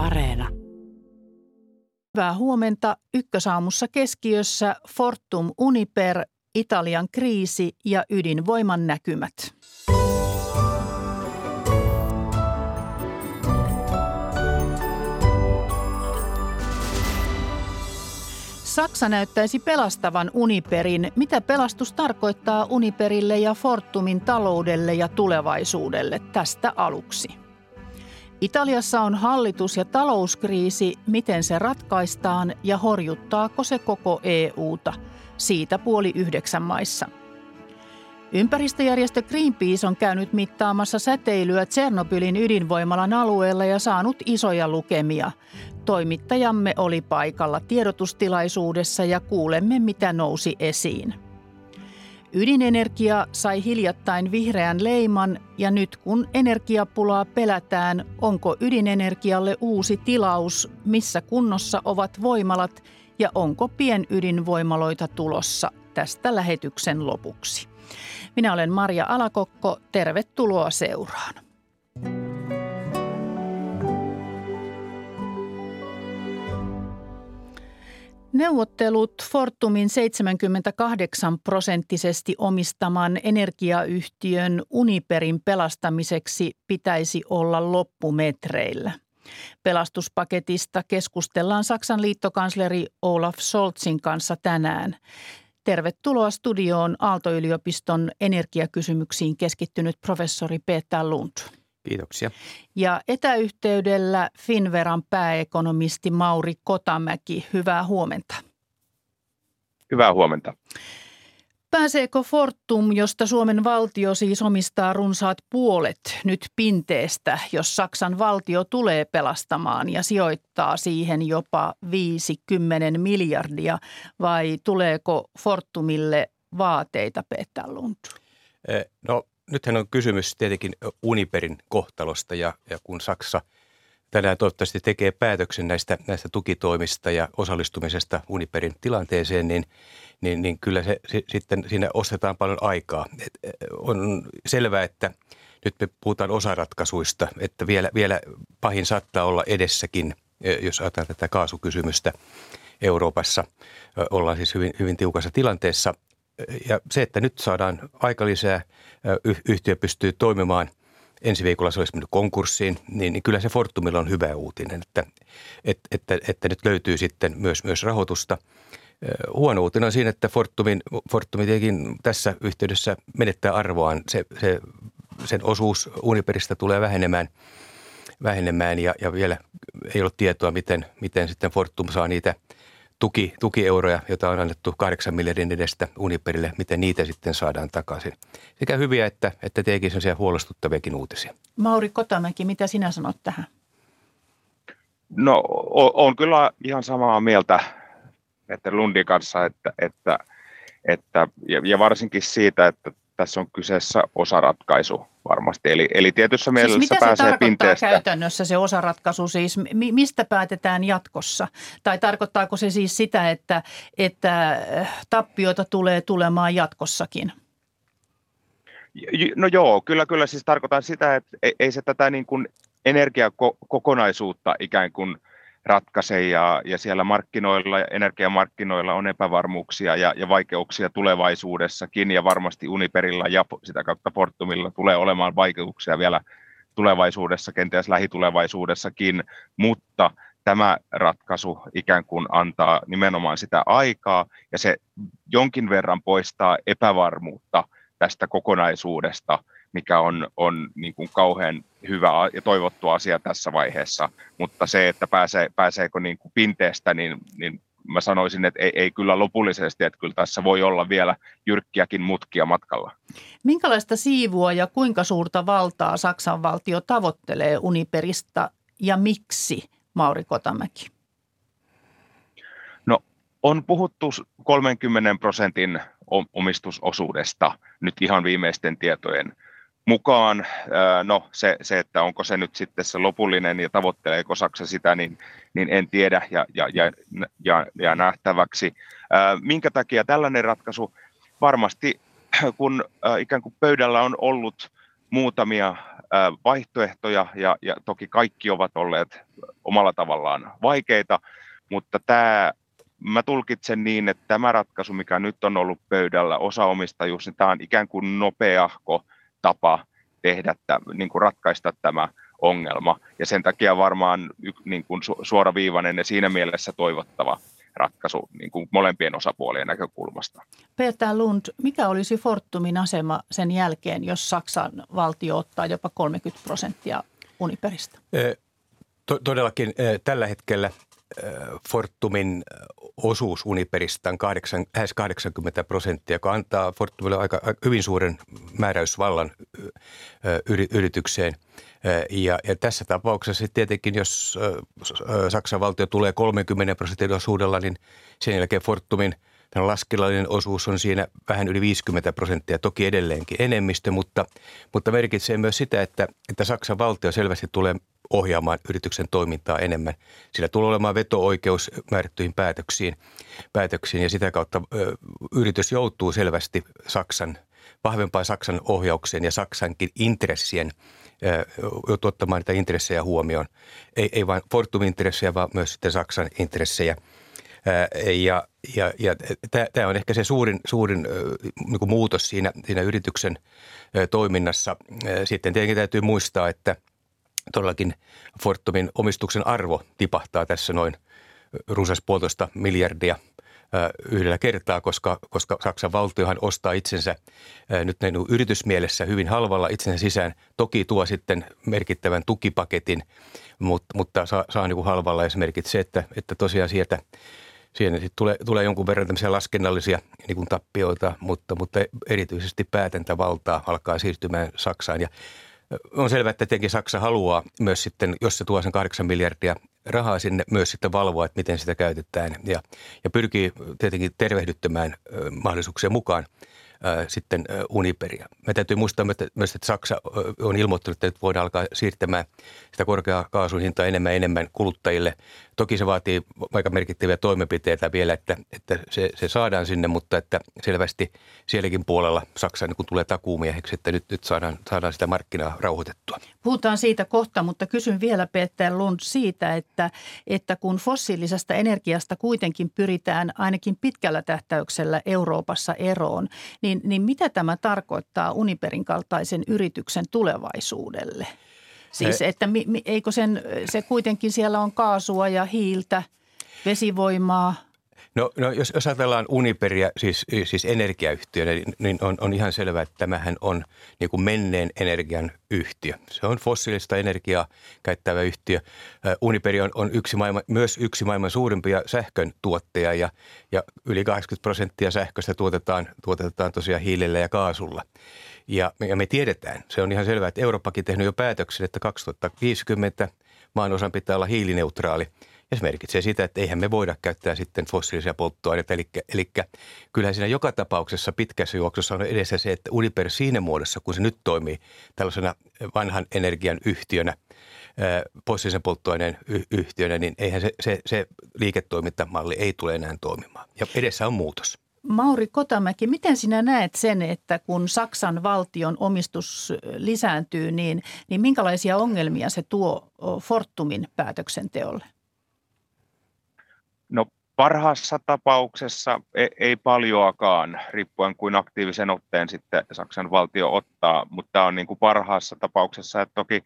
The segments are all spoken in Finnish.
Areena. Hyvää huomenta. Ykkösaamussa keskiössä Fortum Uniper, Italian kriisi ja ydinvoiman näkymät. Saksa näyttäisi pelastavan Uniperin. Mitä pelastus tarkoittaa Uniperille ja Fortumin taloudelle ja tulevaisuudelle tästä aluksi? Italiassa on hallitus- ja talouskriisi, miten se ratkaistaan ja horjuttaako se koko EUta. Siitä puoli yhdeksän maissa. Ympäristöjärjestö Greenpeace on käynyt mittaamassa säteilyä Tsernobylin ydinvoimalan alueella ja saanut isoja lukemia. Toimittajamme oli paikalla tiedotustilaisuudessa ja kuulemme, mitä nousi esiin. Ydinenergia sai hiljattain vihreän leiman ja nyt kun energiapulaa pelätään, onko ydinenergialle uusi tilaus, missä kunnossa ovat voimalat ja onko pienydinvoimaloita tulossa tästä lähetyksen lopuksi. Minä olen Maria Alakokko, tervetuloa seuraan. Neuvottelut Fortumin 78 prosenttisesti omistaman energiayhtiön Uniperin pelastamiseksi pitäisi olla loppumetreillä. Pelastuspaketista keskustellaan Saksan liittokansleri Olaf Scholzin kanssa tänään. Tervetuloa studioon Aalto-yliopiston energiakysymyksiin keskittynyt professori Peter Lund. Kiitoksia. Ja etäyhteydellä Finveran pääekonomisti Mauri Kotamäki. Hyvää huomenta. Hyvää huomenta. Pääseekö Fortum, josta Suomen valtio siis omistaa runsaat puolet nyt pinteestä, jos Saksan valtio tulee pelastamaan ja sijoittaa siihen jopa 50 miljardia, vai tuleeko Fortumille vaateita, Peter Lund? Eh, no nythän on kysymys tietenkin Uniperin kohtalosta ja, ja kun Saksa tänään toivottavasti tekee päätöksen näistä, näistä tukitoimista ja osallistumisesta Uniperin tilanteeseen, niin, niin, niin kyllä se, se, sitten siinä ostetaan paljon aikaa. Et, e, on selvää, että nyt me puhutaan osaratkaisuista, että vielä, vielä pahin saattaa olla edessäkin, e, jos ajatellaan tätä kaasukysymystä Euroopassa. Ollaan siis hyvin, hyvin tiukassa tilanteessa ja se, että nyt saadaan aika lisää, yhtiö pystyy toimimaan ensi viikolla se olisi mennyt konkurssiin, niin, niin kyllä se Fortumilla on hyvä uutinen, että, että, että, että nyt löytyy sitten myös, myös rahoitusta. Huono uutinen on siinä, että Fortumin, Fortumi tietenkin tässä yhteydessä menettää arvoaan. Se, se, sen osuus Uniperistä tulee vähenemään, vähenemään ja, ja vielä ei ole tietoa, miten, miten sitten Fortum saa niitä – tuki, tukieuroja, joita on annettu kahdeksan miljardin edestä Uniperille, miten niitä sitten saadaan takaisin. Sekä hyviä että, että tietenkin sellaisia huolestuttaviakin uutisia. Mauri Kotamäki, mitä sinä sanot tähän? No on kyllä ihan samaa mieltä että Lundin kanssa, että, että, että ja varsinkin siitä, että tässä on kyseessä osaratkaisu varmasti. Eli, eli tietyssä siis mielessä mitä pääsee se pinteestä. käytännössä se osaratkaisu siis? Mistä päätetään jatkossa? Tai tarkoittaako se siis sitä, että, että äh, tappiota tulee tulemaan jatkossakin? No joo, kyllä, kyllä siis tarkoitan sitä, että ei se tätä niin kuin energiakokonaisuutta ikään kuin – ratkaise ja, ja siellä markkinoilla, energiamarkkinoilla on epävarmuuksia ja, ja vaikeuksia tulevaisuudessakin ja varmasti Uniperilla ja sitä kautta Fortumilla tulee olemaan vaikeuksia vielä tulevaisuudessa, kenties lähitulevaisuudessakin, mutta tämä ratkaisu ikään kuin antaa nimenomaan sitä aikaa ja se jonkin verran poistaa epävarmuutta tästä kokonaisuudesta – mikä on, on niin kuin kauhean hyvä ja toivottu asia tässä vaiheessa, mutta se, että pääsee, pääseekö niin kuin pinteestä, niin, niin mä sanoisin, että ei, ei kyllä lopullisesti, että kyllä tässä voi olla vielä jyrkkiäkin mutkia matkalla. Minkälaista siivua ja kuinka suurta valtaa Saksan valtio tavoittelee Uniperista ja miksi, Mauri Kotamäki? No on puhuttu 30 prosentin omistusosuudesta nyt ihan viimeisten tietojen mukaan. No se, se, että onko se nyt sitten se lopullinen ja tavoitteleeko Saksa sitä, niin, niin en tiedä ja, ja, ja, ja, ja nähtäväksi. Minkä takia tällainen ratkaisu? Varmasti kun ikään kuin pöydällä on ollut muutamia vaihtoehtoja ja, ja toki kaikki ovat olleet omalla tavallaan vaikeita, mutta tämä mä tulkitsen niin, että tämä ratkaisu, mikä nyt on ollut pöydällä, osa omistajuus, niin tämä on ikään kuin nopeahko tapa tehdä, niin kuin ratkaista tämä ongelma. Ja sen takia varmaan niin kuin suoraviivainen ja siinä mielessä toivottava ratkaisu niin kuin molempien osapuolien näkökulmasta. Peter Lund, mikä olisi Fortumin asema sen jälkeen, jos Saksan valtio ottaa jopa 30 prosenttia Uniperistä? Todellakin tällä hetkellä Fortumin osuus Uniperistä on 8, lähes 80 prosenttia, joka antaa Fortumille aika hyvin suuren määräysvallan yritykseen. Ja, ja tässä tapauksessa tietenkin, jos Saksan valtio tulee 30 prosentin osuudella, niin sen jälkeen Fortumin – Tämä laskennallinen osuus on siinä vähän yli 50 prosenttia, toki edelleenkin enemmistö, mutta, mutta merkitsee myös sitä, että, että Saksan valtio selvästi tulee ohjaamaan yrityksen toimintaa enemmän. Sillä tulee olemaan veto-oikeus määrättyihin päätöksiin, päätöksiin ja sitä kautta ö, yritys joutuu selvästi Saksan, vahvempaan Saksan ohjaukseen ja Saksankin intressien joutuu ottamaan niitä intressejä huomioon. Ei, ei vain Fortumin intressejä, vaan myös sitten Saksan intressejä – ja, ja, ja tämä on ehkä se suurin, suurin niin muutos siinä, siinä yrityksen toiminnassa. Sitten tietenkin täytyy muistaa, että todellakin Fortumin omistuksen arvo tipahtaa tässä noin runsas puolitoista miljardia yhdellä kertaa, koska, koska Saksan valtiohan ostaa itsensä nyt näin yritysmielessä hyvin halvalla itsensä sisään. Toki tuo sitten merkittävän tukipaketin, mutta, mutta saa, saa niin kuin halvalla esimerkiksi se, että, että tosiaan sieltä Siinä sitten tulee, tulee jonkun verran tämmöisiä laskennallisia niin kuin tappioita, mutta, mutta erityisesti päätäntävaltaa alkaa siirtymään Saksaan. Ja on selvää, että tietenkin Saksa haluaa myös sitten, jos se tuo sen 8 miljardia rahaa sinne, myös sitten valvoa, että miten sitä käytetään. Ja, ja pyrkii tietenkin tervehdyttämään mahdollisuuksia mukaan – sitten Uniperia. Me täytyy muistaa myös, että Saksa on ilmoittanut, että nyt voidaan alkaa siirtämään sitä korkeaa kaasun hintaa enemmän enemmän kuluttajille. Toki se vaatii aika merkittäviä toimenpiteitä vielä, että, että se, se saadaan sinne, mutta että selvästi sielläkin puolella Saksa niin tulee takuumieheksi, että nyt, nyt saadaan, saadaan sitä markkinaa rauhoitettua. Puhutaan siitä kohta, mutta kysyn vielä Peter Lund siitä, että, että kun fossiilisesta energiasta kuitenkin pyritään ainakin pitkällä tähtäyksellä Euroopassa eroon, niin, niin mitä tämä tarkoittaa Uniperin kaltaisen yrityksen tulevaisuudelle? Siis, että mi, mi, eikö sen, se kuitenkin siellä on kaasua ja hiiltä, vesivoimaa – No, no jos, jos ajatellaan Uniperia, siis, siis energiayhtiönä, niin, niin on, on ihan selvää, että tämähän on niin kuin menneen energian yhtiö. Se on fossiilista energiaa käyttävä yhtiö. Uniperi on, on yksi maailman, myös yksi maailman suurimpia sähkön tuotteja ja, ja yli 80 prosenttia sähköstä tuotetaan, tuotetaan tosiaan hiilellä ja kaasulla. Ja, ja me tiedetään, se on ihan selvää, että Eurooppakin tehnyt jo päätöksen, että 2050 maan osan pitää olla hiilineutraali – ja se merkitsee sitä, että eihän me voida käyttää sitten fossiilisia polttoaineita. Eli, eli kyllähän siinä joka tapauksessa pitkässä juoksussa on edessä se, että Uniper siinä muodossa, kun se nyt toimii tällaisena vanhan energian yhtiönä, fossiilisen polttoaineen yhtiönä, niin eihän se, se, se liiketoimintamalli ei tule enää toimimaan. Ja edessä on muutos. Mauri Kotamäki, miten sinä näet sen, että kun Saksan valtion omistus lisääntyy, niin, niin minkälaisia ongelmia se tuo Fortumin päätöksenteolle? No parhaassa tapauksessa ei, ei paljoakaan, riippuen kuin aktiivisen otteen sitten Saksan valtio ottaa, mutta tämä on niin kuin parhaassa tapauksessa, että toki,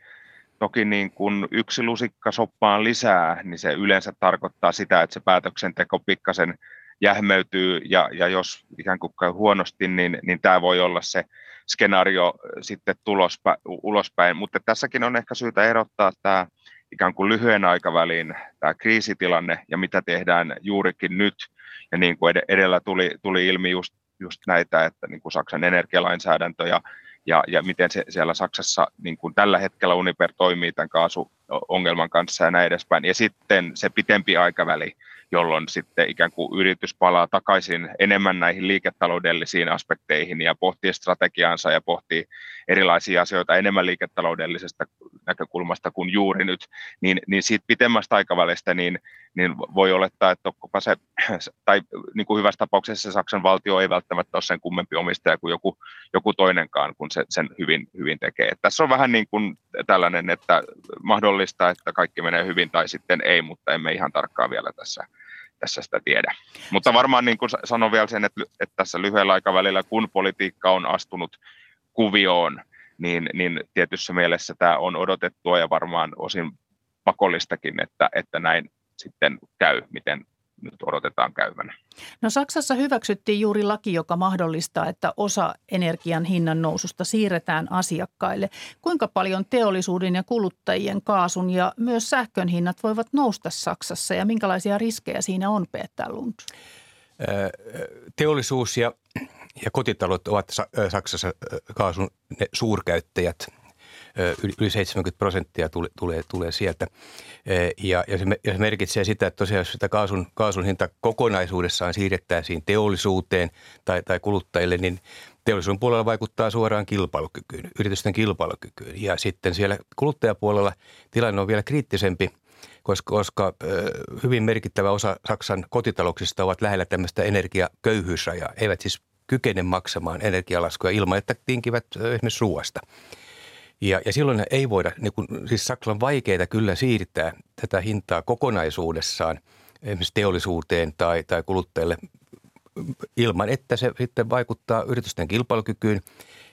toki niin kuin yksi lusikka soppaan lisää, niin se yleensä tarkoittaa sitä, että se päätöksenteko pikkasen jähmeytyy ja, ja jos ikään kuin käy huonosti, niin, niin tämä voi olla se skenaario sitten tulospäin, ulospäin, mutta tässäkin on ehkä syytä erottaa tämä ikään kuin lyhyen aikavälin tämä kriisitilanne ja mitä tehdään juurikin nyt. Ja niin kuin edellä tuli, tuli ilmi just, just näitä, että niin kuin Saksan energialainsäädäntö ja, ja, ja miten se siellä Saksassa niin kuin tällä hetkellä Uniper toimii tämän kaasuongelman kanssa ja näin edespäin. Ja sitten se pitempi aikaväli, jolloin sitten ikään kuin yritys palaa takaisin enemmän näihin liiketaloudellisiin aspekteihin ja pohtii strategiaansa ja pohtii erilaisia asioita enemmän liiketaloudellisesta näkökulmasta kuin juuri nyt, niin, niin siitä pitemmästä aikavälistä niin, niin voi olettaa, että se, tai niin kuin hyvässä tapauksessa Saksan valtio ei välttämättä ole sen kummempi omistaja kuin joku, joku toinenkaan, kun se sen hyvin, hyvin tekee. Et tässä on vähän niin kuin tällainen, että mahdollista, että kaikki menee hyvin tai sitten ei, mutta emme ihan tarkkaan vielä tässä tässä sitä tiedä. Mutta varmaan niin kuin sanon vielä sen, että, että tässä lyhyellä aikavälillä, kun politiikka on astunut kuvioon, niin, niin tietyssä mielessä tämä on odotettua ja varmaan osin pakollistakin, että, että näin sitten käy, miten nyt odotetaan käyvän. No Saksassa hyväksyttiin juuri laki, joka mahdollistaa, että osa energian hinnan noususta siirretään asiakkaille. Kuinka paljon teollisuuden ja kuluttajien kaasun ja myös sähkön hinnat voivat nousta Saksassa ja minkälaisia riskejä siinä on, Peter Lund? Teollisuus ja, ja kotitalot ovat Saksassa kaasun suurkäyttäjät – yli 70 prosenttia tule, tulee, tulee sieltä. Ja, ja, se, ja se merkitsee sitä, että tosiaan jos sitä kaasun, kaasun hinta kokonaisuudessaan siirrettäisiin teollisuuteen tai, tai kuluttajille, niin teollisuuden puolella vaikuttaa suoraan kilpailukykyyn, yritysten kilpailukykyyn. Ja sitten siellä kuluttajapuolella tilanne on vielä kriittisempi, koska, koska hyvin merkittävä osa Saksan kotitalouksista ovat lähellä tämmöistä energiaköyhyysrajaa. Eivät siis kykene maksamaan energialaskuja ilman, että tinkivät esimerkiksi ruoasta. Ja, ja silloin ei voida, niin kun, siis Saksalla on vaikeaa kyllä siirtää tätä hintaa kokonaisuudessaan esimerkiksi teollisuuteen tai, tai kuluttajille ilman, että se sitten vaikuttaa yritysten kilpailukykyyn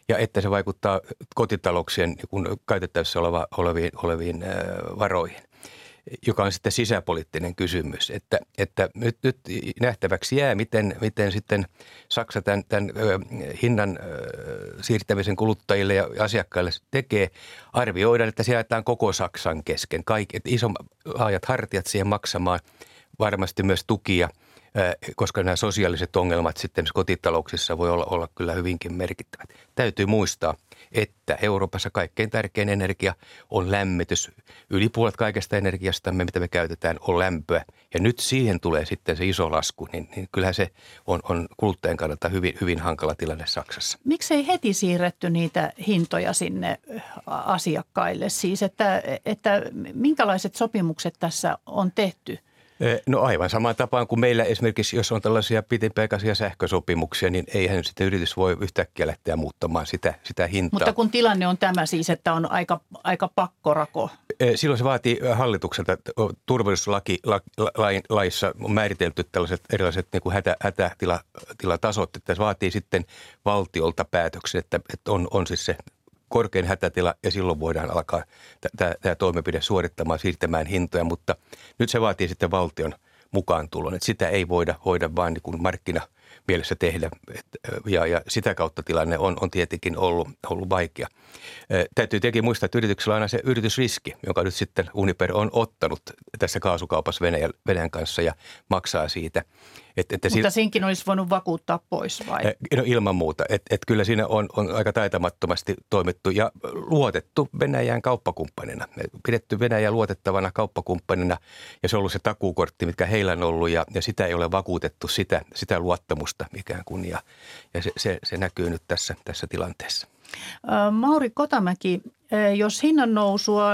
ja että se vaikuttaa kotitalouksien niin kun käytettävissä oleva, oleviin, oleviin varoihin joka on sitten sisäpoliittinen kysymys. Että, että nyt, nyt nähtäväksi jää, miten, miten sitten Saksa tämän, tämän hinnan siirtämisen kuluttajille ja asiakkaille tekee. Arvioidaan, että se jaetaan koko Saksan kesken. Kaikki, että iso, laajat hartiat siihen maksamaan, varmasti myös tukia – koska nämä sosiaaliset ongelmat sitten kotitalouksissa voi olla, olla kyllä hyvinkin merkittävät. Täytyy muistaa, että Euroopassa kaikkein tärkein energia on lämmitys. Yli puolet kaikesta energiasta, mitä me käytetään, on lämpöä. Ja nyt siihen tulee sitten se iso lasku, niin, niin kyllähän se on, on kuluttajan kannalta hyvin, hyvin hankala tilanne Saksassa. Miksei heti siirretty niitä hintoja sinne asiakkaille? Siis, että, että minkälaiset sopimukset tässä on tehty – No aivan samaan tapaan kuin meillä esimerkiksi, jos on tällaisia pitempiaikaisia sähkösopimuksia, niin eihän sitten yritys voi yhtäkkiä lähteä muuttamaan sitä, sitä hintaa. Mutta kun tilanne on tämä siis, että on aika, aika pakkorako. Silloin se vaatii hallitukselta, turvallisuuslaissa on määritelty tällaiset erilaiset niin kuin hätä, hätätilatasot, että se vaatii sitten valtiolta päätöksen, että, että on, on siis se korkein hätätila ja silloin voidaan alkaa tämä toimenpide suorittamaan, siirtämään hintoja, mutta nyt se vaatii sitten valtion mukaan tulon, että sitä ei voida hoida vain niin kuin markkina – mielessä tehdä. Ja, ja sitä kautta tilanne on, on tietenkin ollut, ollut vaikea. Täytyy tietenkin muistaa, että yrityksellä on aina se yritysriski, jonka nyt sitten Uniper on ottanut tässä kaasukaupassa Venäjän, Venäjän kanssa ja maksaa siitä. Et, että Mutta siinkin olisi voinut vakuuttaa pois vai? No ilman muuta. Että et kyllä siinä on, on aika taitamattomasti toimittu ja luotettu Venäjän kauppakumppanina. Pidetty Venäjä luotettavana kauppakumppanina ja se on ollut se takuukortti, mitkä heillä on ollut ja, ja sitä ei ole vakuutettu, sitä, sitä luottamusta ikään kuin ja, ja se, se, se näkyy nyt tässä, tässä tilanteessa. Mauri Kotamäki, jos hinnan nousua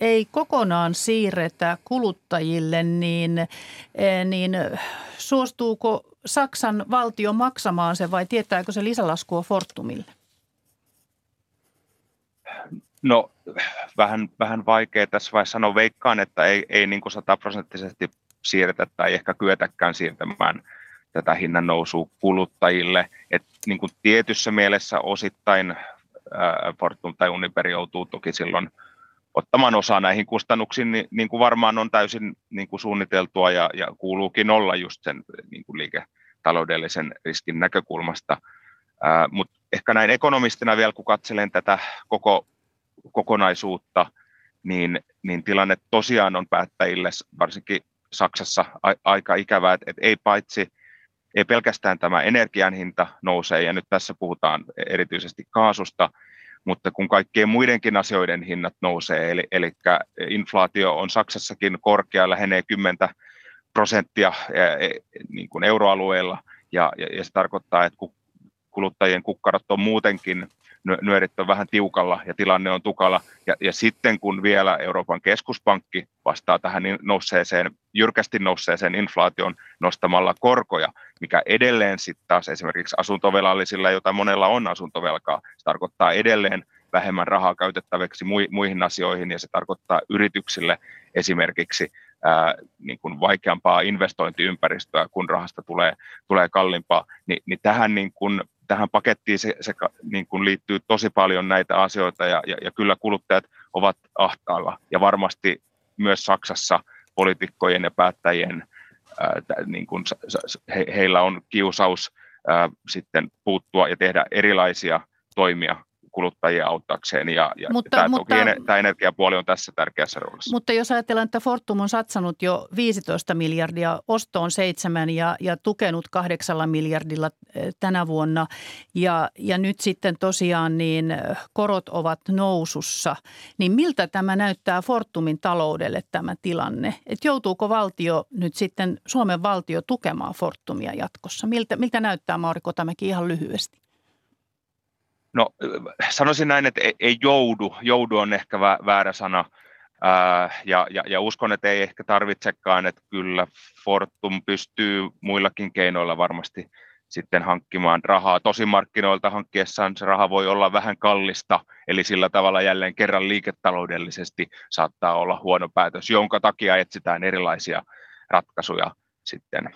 ei kokonaan siirretä kuluttajille, niin, niin suostuuko Saksan valtio maksamaan se vai tietääkö se lisälaskua Fortumille? No vähän, vähän vaikea tässä vaiheessa sanoa. Veikkaan, että ei, ei niin kuin sataprosenttisesti siirretä tai ehkä kyetäkään siirtämään tätä hinnan nousua kuluttajille. Et niin kuin tietyssä mielessä osittain Fortum tai Uniper joutuu toki silloin ottamaan osaa näihin kustannuksiin, niin, niin kuin varmaan on täysin niin kuin suunniteltua ja, ja kuuluukin olla just sen niin kuin liiketaloudellisen riskin näkökulmasta. Mutta ehkä näin ekonomistina vielä, kun katselen tätä koko kokonaisuutta, niin, niin tilanne tosiaan on päättäjille, varsinkin Saksassa, a, aika ikävää, että et ei paitsi ei pelkästään tämä energian hinta nousee, ja nyt tässä puhutaan erityisesti kaasusta, mutta kun kaikkien muidenkin asioiden hinnat nousee, eli, eli inflaatio on Saksassakin korkea, lähenee 10 prosenttia e, niin kuin euroalueella, ja, ja, ja se tarkoittaa, että kuluttajien kukkarat on muutenkin nyörit on vähän tiukalla ja tilanne on tukala. Ja, ja sitten kun vielä Euroopan keskuspankki vastaa tähän nousseeseen, jyrkästi nousseeseen inflaation nostamalla korkoja, mikä edelleen sitten taas esimerkiksi asuntovelallisilla, jota monella on asuntovelkaa, se tarkoittaa edelleen vähemmän rahaa käytettäväksi muihin asioihin ja se tarkoittaa yrityksille esimerkiksi ää, niin kuin vaikeampaa investointiympäristöä, kun rahasta tulee, tulee kalliimpaa, niin, niin tähän, niin kuin, tähän pakettiin se, se niin kuin liittyy tosi paljon näitä asioita ja, ja, ja kyllä kuluttajat ovat ahtaalla. Ja varmasti myös Saksassa poliitikkojen ja päättäjien ää, niin kuin, he, heillä on kiusaus ää, sitten puuttua ja tehdä erilaisia toimia kuluttajia auttaakseen ja, ja mutta, tämä, mutta, toki, tämä energiapuoli on tässä tärkeässä roolissa. Mutta jos ajatellaan, että Fortum on satsannut jo 15 miljardia, ostoon seitsemän ja, ja tukenut kahdeksalla miljardilla eh, tänä vuonna ja, ja nyt sitten tosiaan niin eh, korot ovat nousussa, niin miltä tämä näyttää Fortumin taloudelle tämä tilanne? Et joutuuko valtio nyt sitten, Suomen valtio tukemaan Fortumia jatkossa? Miltä, miltä näyttää Mauri Kotamäki ihan lyhyesti? No sanoisin näin, että ei, joudu. Joudu on ehkä väärä sana. ja, ja, ja uskon, että ei ehkä tarvitsekaan, että kyllä Fortum pystyy muillakin keinoilla varmasti sitten hankkimaan rahaa. Tosi markkinoilta hankkiessaan se raha voi olla vähän kallista, eli sillä tavalla jälleen kerran liiketaloudellisesti saattaa olla huono päätös, jonka takia etsitään erilaisia ratkaisuja sitten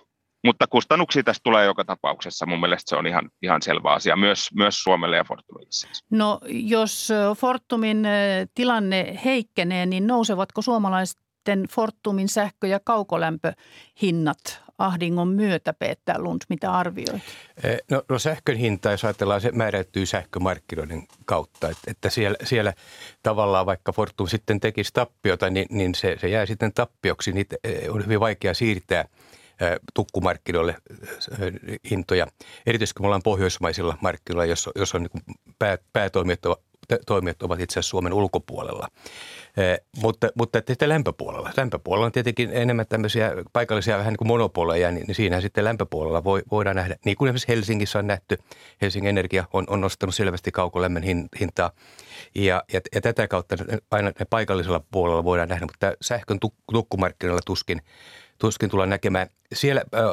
mutta kustannuksia tästä tulee joka tapauksessa. Mun mielestä se on ihan, ihan selvä asia myös, myös Suomelle ja Fortumille. Siis. No jos Fortumin tilanne heikkenee, niin nousevatko suomalaisten Fortumin sähkö- ja kaukolämpöhinnat ahdingon myötä, Peter Lund, mitä arvioit? No, no sähkön hinta, jos ajatellaan, se määräytyy sähkömarkkinoiden kautta. Että, että siellä, siellä tavallaan vaikka Fortum sitten tekisi tappiota, niin, niin se, se jää sitten tappioksi. Niitä on hyvin vaikea siirtää – tukkumarkkinoille hintoja. Erityisesti kun me ollaan pohjoismaisilla markkinoilla, jos, jos on niin pää, päätoimijat toimijat ovat itse asiassa Suomen ulkopuolella. Eh, mutta, mutta sitten lämpöpuolella. Lämpöpuolella on tietenkin enemmän tämmöisiä paikallisia vähän niin kuin monopoleja, niin, niin siinä sitten lämpöpuolella voi, voidaan nähdä, niin kuin esimerkiksi Helsingissä on nähty, Helsingin Energia on, on nostanut selvästi kaukolämmön hintaa. Ja, ja, ja tätä kautta aina paikallisella puolella voidaan nähdä, mutta sähkön tukkumarkkinoilla tuskin – tuskin tullaan näkemään. Siellä äh,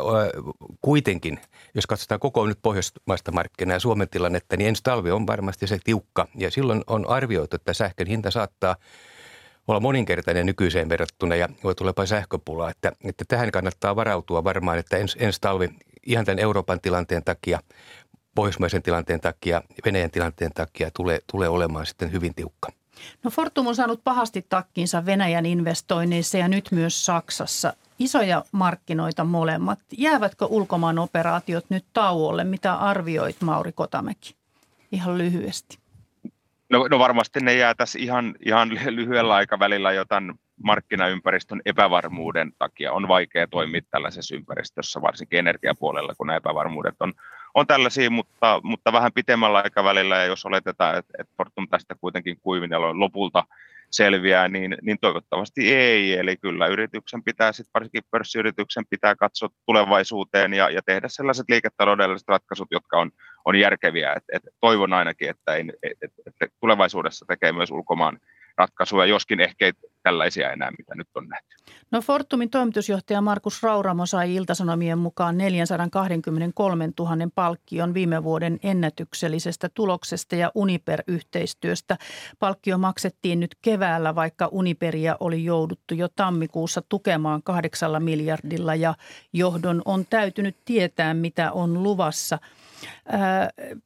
kuitenkin, jos katsotaan koko nyt pohjoismaista markkinaa ja Suomen tilannetta, niin ensi talvi on varmasti se tiukka. Ja silloin on arvioitu, että sähkön hinta saattaa olla moninkertainen nykyiseen verrattuna ja voi tulla sähköpulaa. Että, että tähän kannattaa varautua varmaan, että ens, ensi talvi ihan tämän Euroopan tilanteen takia, pohjoismaisen tilanteen takia, Venäjän tilanteen takia tulee, tulee olemaan sitten hyvin tiukka. No Fortum on saanut pahasti takkinsa Venäjän investoinneissa ja nyt myös Saksassa isoja markkinoita molemmat. Jäävätkö ulkomaan operaatiot nyt tauolle? Mitä arvioit Mauri Kotamäki? Ihan lyhyesti. No, no varmasti ne jää tässä ihan, ihan lyhyellä aikavälillä jotain markkinaympäristön epävarmuuden takia on vaikea toimia tällaisessa ympäristössä, varsinkin energiapuolella, kun nämä epävarmuudet on, on tällaisia, mutta, mutta vähän pitemmällä aikavälillä, ja jos oletetaan, että, että Fortum tästä kuitenkin kuivinella lopulta selviää, niin, niin toivottavasti ei. Eli kyllä yrityksen pitää, sit varsinkin pörssiyrityksen pitää katsoa tulevaisuuteen ja, ja tehdä sellaiset liiketaloudelliset ratkaisut, jotka on, on järkeviä. Et, et toivon ainakin, että, ei, et, et tulevaisuudessa tekee myös ulkomaan ratkaisuja, joskin ehkä ei tällaisia enää, mitä nyt on nähty. No Fortumin toimitusjohtaja Markus Rauramo sai iltasanomien mukaan 423 000 palkkion viime vuoden ennätyksellisestä tuloksesta ja Uniper-yhteistyöstä. Palkkio maksettiin nyt keväällä, vaikka Uniperia oli jouduttu jo tammikuussa tukemaan kahdeksalla miljardilla ja johdon on täytynyt tietää, mitä on luvassa –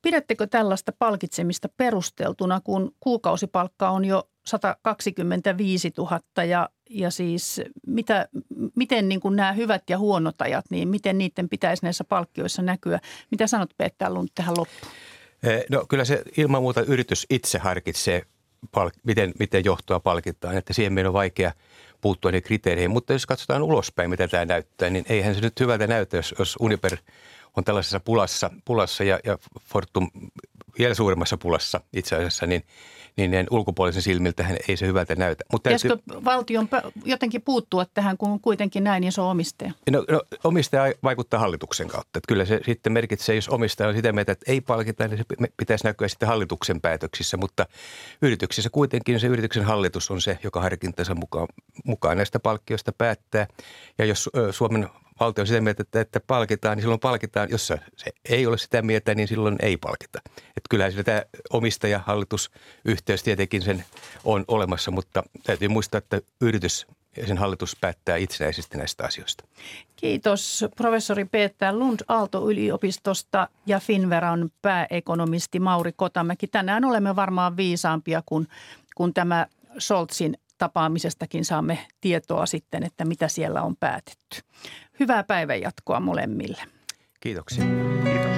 Pidättekö tällaista palkitsemista perusteltuna, kun kuukausipalkka on jo 125 000 ja, ja siis mitä, miten niin kuin nämä hyvät ja huonot ajat, niin miten niiden pitäisi näissä palkkioissa näkyä? Mitä sanot Peter Lund tähän loppuun? No kyllä se ilman muuta yritys itse harkitsee, miten, miten johtoa palkitaan, että siihen meidän on vaikea puuttua niihin kriteereihin. Mutta jos katsotaan ulospäin, mitä tämä näyttää, niin eihän se nyt hyvältä näytä, jos, jos Uniper – on tällaisessa pulassa, pulassa ja, ja Fortum vielä suuremmassa pulassa itse asiassa, niin, niin ulkopuolisen silmiltähän ei se hyvältä näytä. Mutta täytyy... valtion jotenkin puuttua tähän, kun kuitenkin näin iso omistaja? No, no omistaja vaikuttaa hallituksen kautta. Että kyllä se sitten merkitsee, jos omistaja on sitä mieltä, että ei palkita, niin se pitäisi näkyä sitten hallituksen päätöksissä. Mutta yrityksissä kuitenkin se yrityksen hallitus on se, joka harkintansa mukaan, mukaan näistä palkkioista päättää. Ja jos Suomen valtio on sitä mieltä, että, että palkitaan, niin silloin palkitaan. Jos se ei ole sitä mieltä, niin silloin ei palkita. Että kyllähän sillä tämä omistaja, hallitus, yhteys tietenkin sen on olemassa, mutta täytyy muistaa, että yritys ja sen hallitus päättää itsenäisesti näistä asioista. Kiitos professori Peter Lund Aalto-yliopistosta ja Finveran pääekonomisti Mauri Kotamäki. Tänään olemme varmaan viisaampia, kun, kun tämä Scholzin tapaamisestakin saamme tietoa sitten, että mitä siellä on päätetty. Hyvää päivänjatkoa molemmille. Kiitoksia. Kiitos.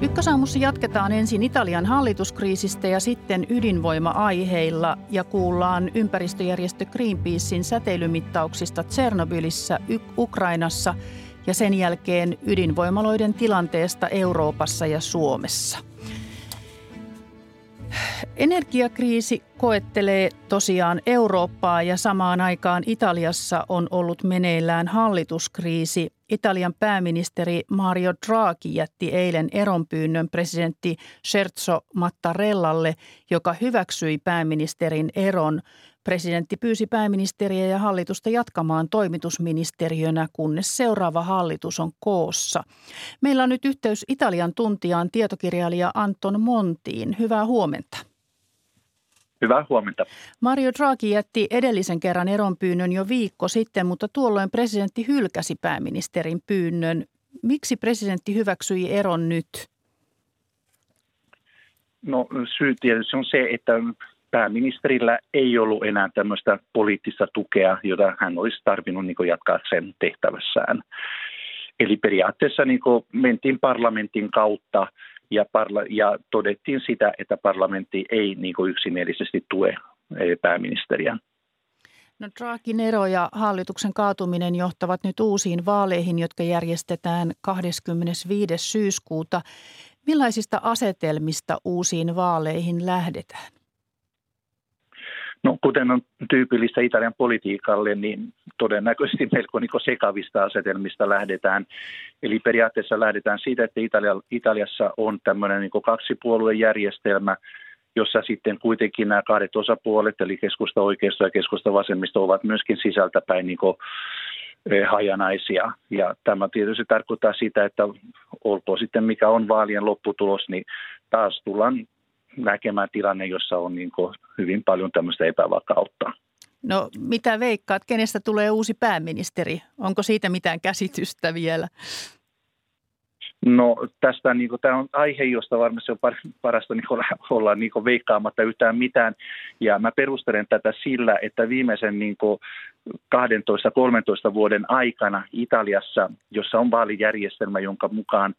Ykkösaamussa jatketaan ensin Italian hallituskriisistä ja sitten ydinvoima-aiheilla ja kuullaan ympäristöjärjestö Greenpeacein säteilymittauksista Tsernobylissä Ukrainassa ja sen jälkeen ydinvoimaloiden tilanteesta Euroopassa ja Suomessa. Energiakriisi koettelee tosiaan Eurooppaa ja samaan aikaan Italiassa on ollut meneillään hallituskriisi. Italian pääministeri Mario Draghi jätti eilen eronpyynnön presidentti Scherzo Mattarellalle, joka hyväksyi pääministerin eron. Presidentti pyysi pääministeriä ja hallitusta jatkamaan toimitusministeriönä, kunnes seuraava hallitus on koossa. Meillä on nyt yhteys Italian tuntijaan tietokirjailija Anton Montiin. Hyvää huomenta. Hyvää huomenta. Mario Draghi jätti edellisen kerran eronpyynnön jo viikko sitten, mutta tuolloin presidentti hylkäsi pääministerin pyynnön. Miksi presidentti hyväksyi eron nyt? No syy tietysti on se, että pääministerillä ei ollut enää tämmöistä poliittista tukea, jota hän olisi tarvinnut niin jatkaa sen tehtävässään. Eli periaatteessa niin mentiin parlamentin kautta ja, parla- ja todettiin sitä, että parlamentti ei niin yksimielisesti tue eh, pääministeriä. No Draghin ero ja hallituksen kaatuminen johtavat nyt uusiin vaaleihin, jotka järjestetään 25. syyskuuta. Millaisista asetelmista uusiin vaaleihin lähdetään? No, kuten on tyypillistä Italian politiikalle, niin todennäköisesti melko niin sekavista asetelmista lähdetään. Eli periaatteessa lähdetään siitä, että Italia, Italiassa on tämmöinen niin kaksipuoluejärjestelmä, jossa sitten kuitenkin nämä kahdet osapuolet, eli keskusta oikeisto ja keskusta vasemmisto, ovat myöskin sisältäpäin niin eh, hajanaisia. Ja tämä tietysti tarkoittaa sitä, että olkoon sitten mikä on vaalien lopputulos, niin taas tullaan näkemään tilanne, jossa on niin hyvin paljon tämmöistä epävakautta. No mitä veikkaat, kenestä tulee uusi pääministeri? Onko siitä mitään käsitystä vielä? No tästä niin kuin, tämä on aihe, josta varmasti on parasta niin kuin, olla niin kuin, veikkaamatta yhtään mitään. Ja mä perustelen tätä sillä, että viimeisen niin kuin, 12-13 vuoden aikana Italiassa, jossa on vaalijärjestelmä, jonka mukaan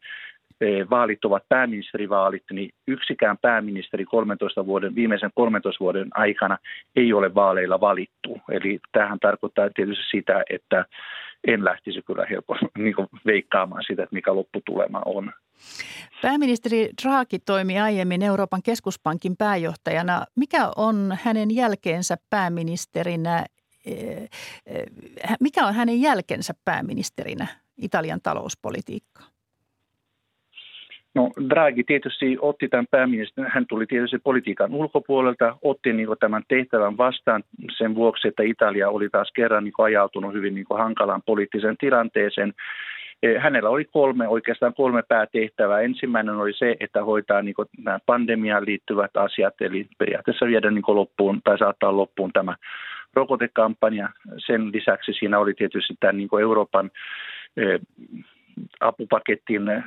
vaalit ovat pääministerivaalit, niin yksikään pääministeri 13 vuoden, viimeisen 13 vuoden aikana ei ole vaaleilla valittu. Eli tähän tarkoittaa tietysti sitä, että en lähtisi kyllä helposti niin veikkaamaan sitä, että mikä lopputulema on. Pääministeri Draghi toimi aiemmin Euroopan keskuspankin pääjohtajana. Mikä on hänen jälkeensä pääministerinä? Eh, eh, mikä on hänen jälkensä pääministerinä Italian talouspolitiikkaan? No Draghi tietysti otti tämän pääministerin, hän tuli tietysti politiikan ulkopuolelta, otti niin tämän tehtävän vastaan sen vuoksi, että Italia oli taas kerran niin ajautunut hyvin niin hankalaan poliittiseen tilanteeseen. Eh, hänellä oli kolme, oikeastaan kolme päätehtävää. Ensimmäinen oli se, että hoitaa niin nämä pandemiaan liittyvät asiat, eli periaatteessa viedä niin loppuun tai saattaa loppuun tämä rokotekampanja. Sen lisäksi siinä oli tietysti tämä niin Euroopan eh, apupaketin eh,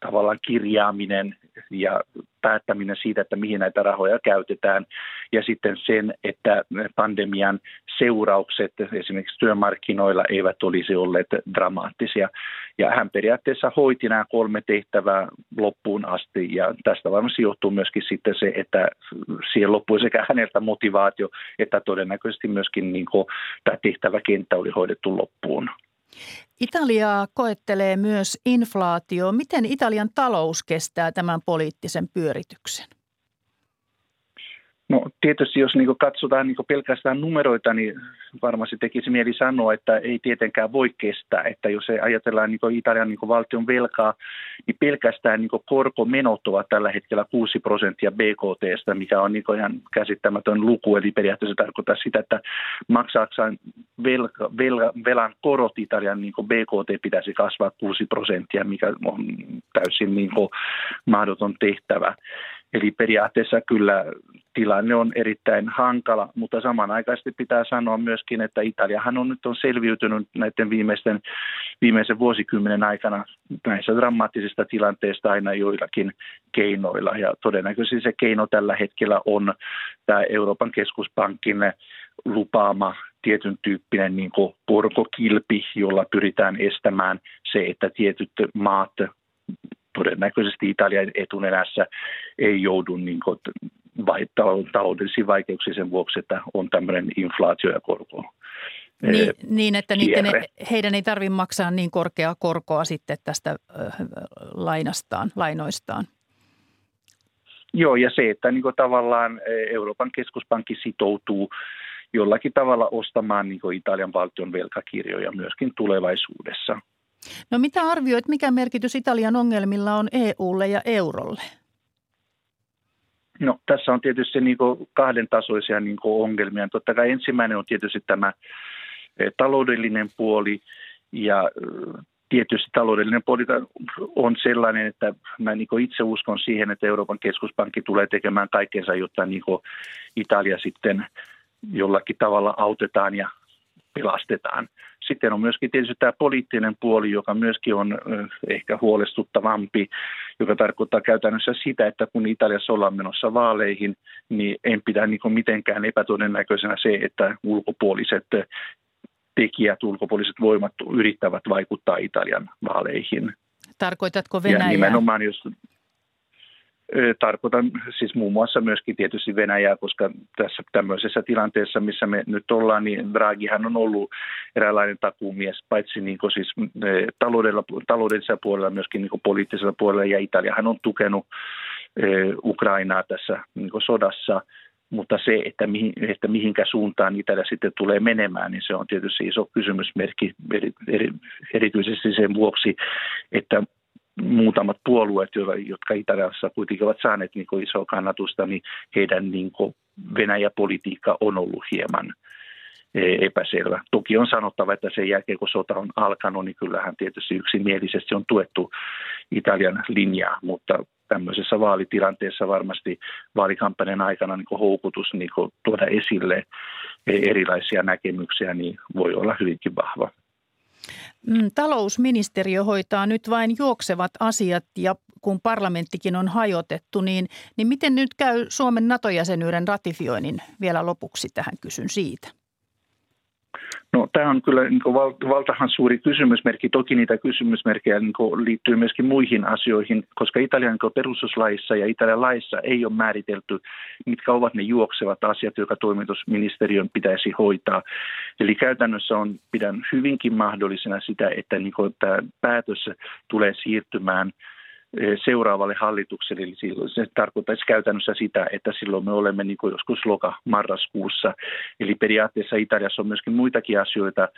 tavallaan kirjaaminen ja päättäminen siitä, että mihin näitä rahoja käytetään. Ja sitten sen, että pandemian seuraukset esimerkiksi työmarkkinoilla eivät olisi olleet dramaattisia. Ja hän periaatteessa hoiti nämä kolme tehtävää loppuun asti. Ja tästä varmasti johtuu myöskin sitten se, että siihen loppui sekä häneltä motivaatio, että todennäköisesti myöskin niin kuin, tämä tehtäväkenttä oli hoidettu loppuun. Italiaa koettelee myös inflaatio. Miten Italian talous kestää tämän poliittisen pyörityksen? No tietysti jos niin katsotaan niin pelkästään numeroita, niin varmasti tekisi mieli sanoa, että ei tietenkään voi kestää. Että jos ajatellaan niin Italian niin valtion velkaa, niin pelkästään niin korkomenot ovat tällä hetkellä 6 prosenttia BKTstä, mikä on niin ihan käsittämätön luku. Eli periaatteessa tarkoittaa sitä, että maksaaksaan velka, velka, velan korot Italian niin BKT pitäisi kasvaa 6 prosenttia, mikä on täysin niin mahdoton tehtävä. Eli periaatteessa kyllä tilanne on erittäin hankala, mutta samanaikaisesti pitää sanoa myöskin, että Italiahan on nyt on selviytynyt näiden viimeisten, viimeisen vuosikymmenen aikana näissä dramaattisista tilanteista aina joillakin keinoilla. Ja todennäköisesti se keino tällä hetkellä on tämä Euroopan keskuspankin lupaama tietyn tyyppinen niin korkokilpi, jolla pyritään estämään se, että tietyt maat todennäköisesti Italian etunenässä ei joudu niin kuin, vai, taloudellisiin vaikeuksiin sen vuoksi, että on tämmöinen inflaatio ja korko. Niin, niin että niiden, heidän ei tarvitse maksaa niin korkeaa korkoa sitten tästä äh, lainastaan, lainoistaan. Joo, ja se, että niin kuin tavallaan Euroopan keskuspankki sitoutuu jollakin tavalla ostamaan niin Italian valtion velkakirjoja myöskin tulevaisuudessa – No mitä arvioit, mikä merkitys Italian ongelmilla on EUlle ja eurolle? No tässä on tietysti niin kahden tasoisia niin ongelmia. Totta kai ensimmäinen on tietysti tämä eh, taloudellinen puoli ja eh, tietysti taloudellinen puoli on sellainen, että mä niin itse uskon siihen, että Euroopan keskuspankki tulee tekemään kaikkensa, jotta niin Italia sitten jollakin tavalla autetaan ja pelastetaan. Sitten on myöskin tietysti tämä poliittinen puoli, joka myöskin on ehkä huolestuttavampi, joka tarkoittaa käytännössä sitä, että kun Italiassa ollaan menossa vaaleihin, niin en pidä niin mitenkään epätodennäköisenä se, että ulkopuoliset tekijät, ulkopuoliset voimat yrittävät vaikuttaa Italian vaaleihin. Tarkoitatko Venäjää? Ja nimenomaan, jos Tarkoitan siis muun muassa myöskin tietysti Venäjää, koska tässä tämmöisessä tilanteessa, missä me nyt ollaan, niin Draghihan on ollut eräänlainen takuumies, paitsi niin siis taloudella, taloudellisella puolella, myöskin niin poliittisella puolella, ja Italiahan on tukenut Ukrainaa tässä niin sodassa, mutta se, että, mihin, että mihinkä suuntaan Italia sitten tulee menemään, niin se on tietysti iso kysymysmerkki erityisesti sen vuoksi, että muutamat puolueet, jotka Italiassa kuitenkin ovat saaneet niin isoa kannatusta, niin heidän niin Venäjä-politiikka on ollut hieman e, epäselvä. Toki on sanottava, että sen jälkeen kun sota on alkanut, niin kyllähän tietysti yksimielisesti on tuettu Italian linjaa, mutta tämmöisessä vaalitilanteessa varmasti vaalikampanjan aikana niin houkutus niin tuoda esille erilaisia näkemyksiä niin voi olla hyvinkin vahva. Mm, talousministeriö hoitaa nyt vain juoksevat asiat ja kun parlamenttikin on hajotettu, niin, niin miten nyt käy Suomen NATO-jäsenyyden ratifioinnin vielä lopuksi tähän kysyn siitä? No, tämä on kyllä niin kuin valtahan suuri kysymysmerkki. Toki niitä kysymysmerkkejä niin kuin liittyy myöskin muihin asioihin, koska Italian niin perustuslaissa ja Italian laissa ei ole määritelty, mitkä ovat ne juoksevat asiat, jotka toimitusministeriön pitäisi hoitaa. Eli käytännössä on, pidän hyvinkin mahdollisena sitä, että niin kuin tämä päätös tulee siirtymään – seuraavalle hallitukselle. Eli silloin se tarkoittaisi käytännössä sitä, että silloin me olemme niin kuin joskus loka-marraskuussa. Eli periaatteessa Italiassa on myöskin muitakin asioita,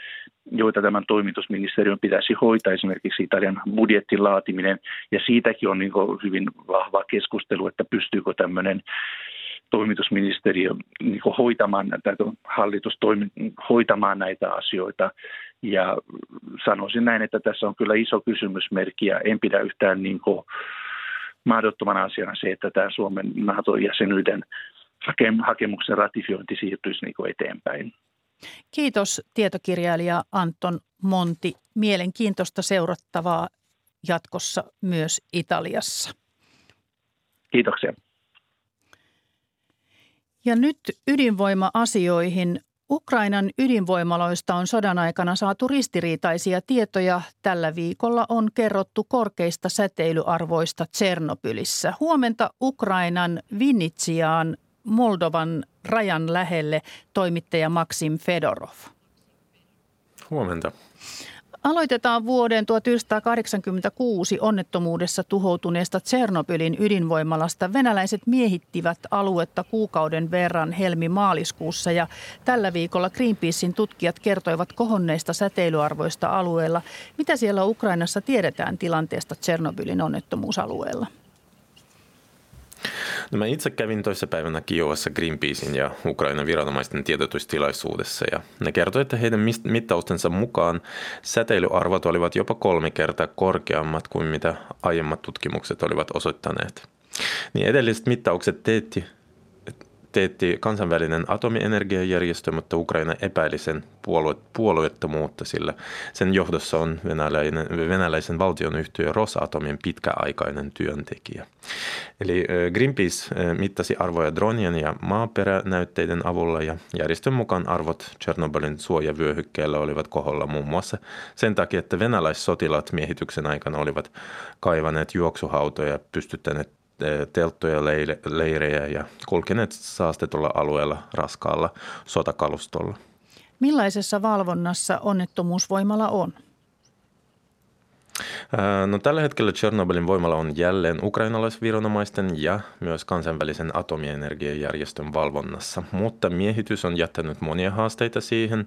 joita tämän toimitusministeriön pitäisi hoitaa, esimerkiksi Italian budjetin laatiminen. Ja siitäkin on niin kuin hyvin vahva keskustelu, että pystyykö tämmöinen toimitusministeriö niin hoitamaan, tai hallitus toimi, hoitamaan näitä asioita. Ja sanoisin näin, että tässä on kyllä iso kysymysmerkki ja en pidä yhtään niin kuin mahdottomana asiana se, että tämä Suomen NATO-jäsenyyden hakemuksen ratifiointi siirtyisi niin kuin eteenpäin. Kiitos tietokirjailija Anton Monti. Mielenkiintoista seurattavaa jatkossa myös Italiassa. Kiitoksia. Ja nyt ydinvoima-asioihin. Ukrainan ydinvoimaloista on sodan aikana saatu ristiriitaisia tietoja. Tällä viikolla on kerrottu korkeista säteilyarvoista Tsernobylissä. Huomenta Ukrainan Vinnitsiaan Moldovan rajan lähelle toimittaja Maxim Fedorov. Huomenta. Aloitetaan vuoden 1986 onnettomuudessa tuhoutuneesta Tsernobylin ydinvoimalasta. Venäläiset miehittivät aluetta kuukauden verran helmi-maaliskuussa ja tällä viikolla Greenpeacein tutkijat kertoivat kohonneista säteilyarvoista alueella. Mitä siellä Ukrainassa tiedetään tilanteesta Tsernobylin onnettomuusalueella? No mä itse kävin päivänä Kiovassa Greenpeacein ja Ukrainan viranomaisten tiedotustilaisuudessa ja ne kertoivat, että heidän mittaustensa mukaan säteilyarvot olivat jopa kolme kertaa korkeammat kuin mitä aiemmat tutkimukset olivat osoittaneet. Niin edelliset mittaukset teetti teetti kansainvälinen atomienergiajärjestö, mutta Ukraina epäili sen puolue, puolueettomuutta, sillä sen johdossa on venäläinen, venäläisen valtionyhtiö Rosatomin pitkäaikainen työntekijä. Eli Greenpeace mittasi arvoja dronien ja maaperänäytteiden avulla ja järjestön mukaan arvot Chernobylin suojavyöhykkeellä olivat koholla muun muassa sen takia, että venäläissotilaat miehityksen aikana olivat kaivaneet juoksuhautoja ja pystyttäneet telttoja, leirejä ja kulkeneet saastetulla alueella raskaalla sotakalustolla. Millaisessa valvonnassa onnettomuusvoimala on? No, tällä hetkellä Chernobylin voimala on jälleen ukrainalaisviranomaisten ja myös kansainvälisen atomienergiajärjestön valvonnassa, mutta miehitys on jättänyt monia haasteita siihen.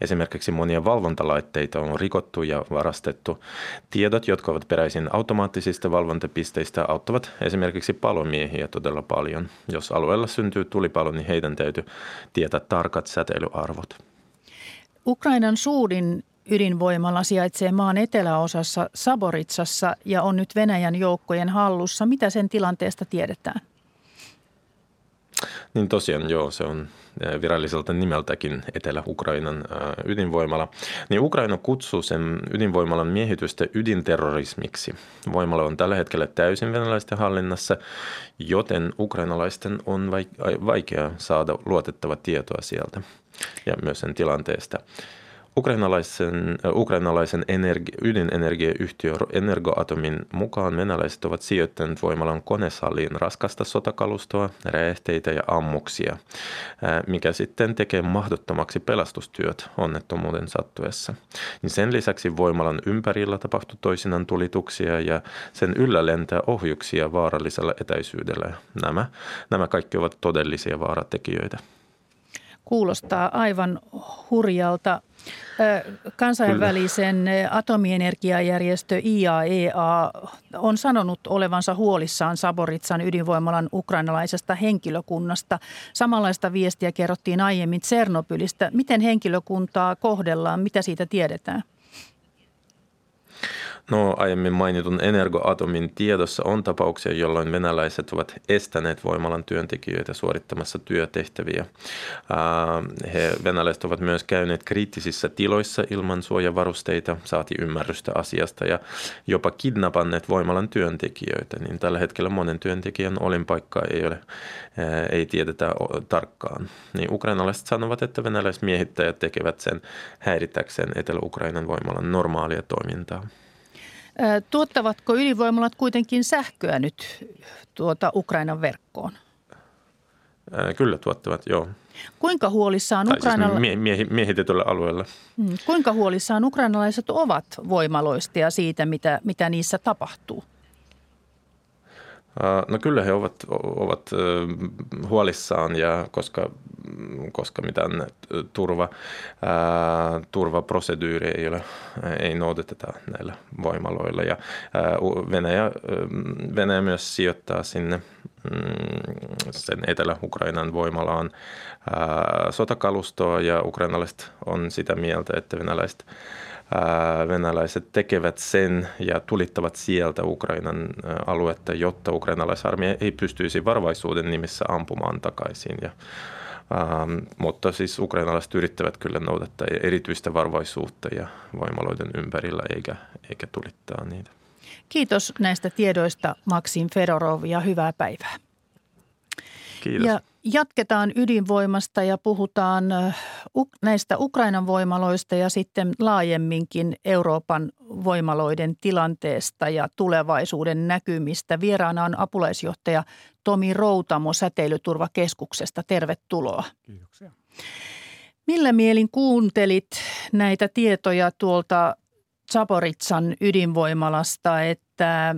Esimerkiksi monia valvontalaitteita on rikottu ja varastettu. Tiedot, jotka ovat peräisin automaattisista valvontapisteistä, auttavat esimerkiksi palomiehiä todella paljon. Jos alueella syntyy tulipalo, niin heidän täytyy tietää tarkat säteilyarvot. Ukrainan suurin ydinvoimala sijaitsee maan eteläosassa Saboritsassa ja on nyt Venäjän joukkojen hallussa. Mitä sen tilanteesta tiedetään? Niin tosiaan joo, se on viralliselta nimeltäkin Etelä-Ukrainan ydinvoimala. Niin Ukraina kutsuu sen ydinvoimalan miehitystä ydinterrorismiksi. Voimala on tällä hetkellä täysin venäläisten hallinnassa, joten ukrainalaisten on vaikea saada luotettava tietoa sieltä ja myös sen tilanteesta. Ukrainalaisen, ukrainalaisen energi, ydinenergiayhtiö Energoatomin mukaan venäläiset ovat sijoittaneet voimalan konesaliin raskasta sotakalustoa, räjähteitä ja ammuksia, mikä sitten tekee mahdottomaksi pelastustyöt onnettomuuden sattuessa. Niin sen lisäksi voimalan ympärillä tapahtuu toisinaan tulituksia ja sen yllä lentää ohjuksia vaarallisella etäisyydellä. Nämä, nämä kaikki ovat todellisia vaaratekijöitä. Kuulostaa aivan hurjalta. Kansainvälisen atomienergiajärjestö IAEA e on sanonut olevansa huolissaan Saboritsan ydinvoimalan ukrainalaisesta henkilökunnasta. Samanlaista viestiä kerrottiin aiemmin Tsernobylistä. Miten henkilökuntaa kohdellaan? Mitä siitä tiedetään? No aiemmin mainitun Energoatomin tiedossa on tapauksia, jolloin venäläiset ovat estäneet voimalan työntekijöitä suorittamassa työtehtäviä. He, venäläiset ovat myös käyneet kriittisissä tiloissa ilman suojavarusteita, saati ymmärrystä asiasta ja jopa kidnapanneet voimalan työntekijöitä. Niin tällä hetkellä monen työntekijän olinpaikkaa ei, ole, ei tiedetä tarkkaan. Niin ukrainalaiset sanovat, että venäläismiehittäjät tekevät sen häirittäkseen Etelä-Ukrainan voimalan normaalia toimintaa. Tuottavatko ydinvoimalat kuitenkin sähköä nyt tuota Ukrainan verkkoon? Kyllä tuottavat, joo. Kuinka huolissaan tai Ukrainalla... Siis mie- miehitetyllä alueella. Hmm. Kuinka huolissaan ukrainalaiset ovat voimaloista ja siitä, mitä, mitä niissä tapahtuu? No kyllä he ovat, ovat huolissaan, ja koska, koska mitään turva, ää, turvaproseduuri ei, ole, ei noudateta näillä voimaloilla. Ja Venäjä, Venäjä myös sijoittaa sinne mm, sen Etelä-Ukrainan voimalaan sotakalustoa ja ukrainalaiset on sitä mieltä, että venäläiset venäläiset tekevät sen ja tulittavat sieltä Ukrainan aluetta, jotta ukrainalaisarmeija ei pystyisi varvaisuuden nimissä ampumaan takaisin. Ja, ähm, mutta siis ukrainalaiset yrittävät kyllä noudattaa erityistä varvaisuutta ja voimaloiden ympärillä eikä, eikä tulittaa niitä. Kiitos näistä tiedoista Maksim Fedorov ja hyvää päivää. Kiitos. Ja jatketaan ydinvoimasta ja puhutaan näistä Ukrainan voimaloista ja sitten laajemminkin Euroopan voimaloiden tilanteesta ja tulevaisuuden näkymistä. Vieraana on apulaisjohtaja Tomi Routamo Säteilyturvakeskuksesta. Tervetuloa. Kiitoksia. Millä mielin kuuntelit näitä tietoja tuolta Zaporitsan ydinvoimalasta, että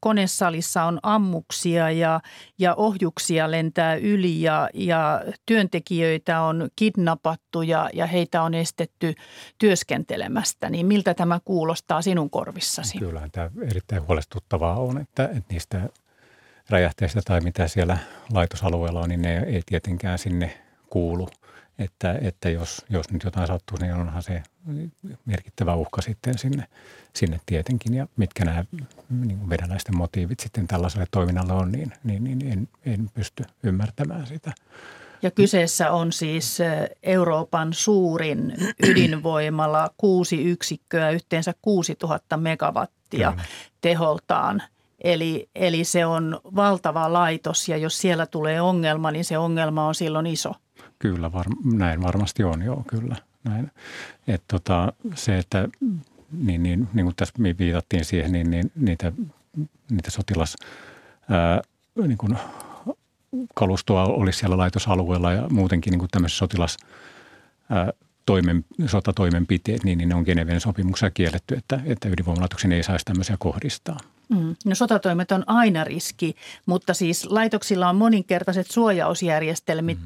konesalissa on ammuksia ja, ja ohjuksia lentää yli ja, ja työntekijöitä on kidnappattu ja, ja heitä on estetty työskentelemästä. Niin miltä tämä kuulostaa sinun korvissasi? Kyllähän tämä erittäin huolestuttavaa on, että, että niistä räjähteistä tai mitä siellä laitosalueella on, niin ne ei tietenkään sinne kuulu. Että, että jos, jos nyt jotain sattuu, niin onhan se merkittävä uhka sitten sinne, sinne tietenkin. Ja mitkä nämä niin venäläisten motiivit sitten tällaiselle toiminnalle on, niin, niin, niin en, en pysty ymmärtämään sitä. Ja kyseessä on siis Euroopan suurin ydinvoimala, kuusi yksikköä, yhteensä 6000 megawattia Kyllä. teholtaan – Eli, eli se on valtava laitos ja jos siellä tulee ongelma, niin se ongelma on silloin iso. Kyllä, var, näin varmasti on, joo, kyllä. Näin. Et tota, se, että niin, niin, niin kuin tässä viitattiin siihen, niin, niin niitä, niitä sotilas, ää, niin kuin kalustoa olisi siellä laitosalueella ja muutenkin niin kuin sotilas, ää, toimen, sotatoimenpiteet, niin, niin ne on Geneven sopimuksessa kielletty, että, että ydinvoimalaitoksen ei saisi tämmöisiä kohdistaa. Mm. No sotatoimet on aina riski, mutta siis laitoksilla on moninkertaiset suojausjärjestelmät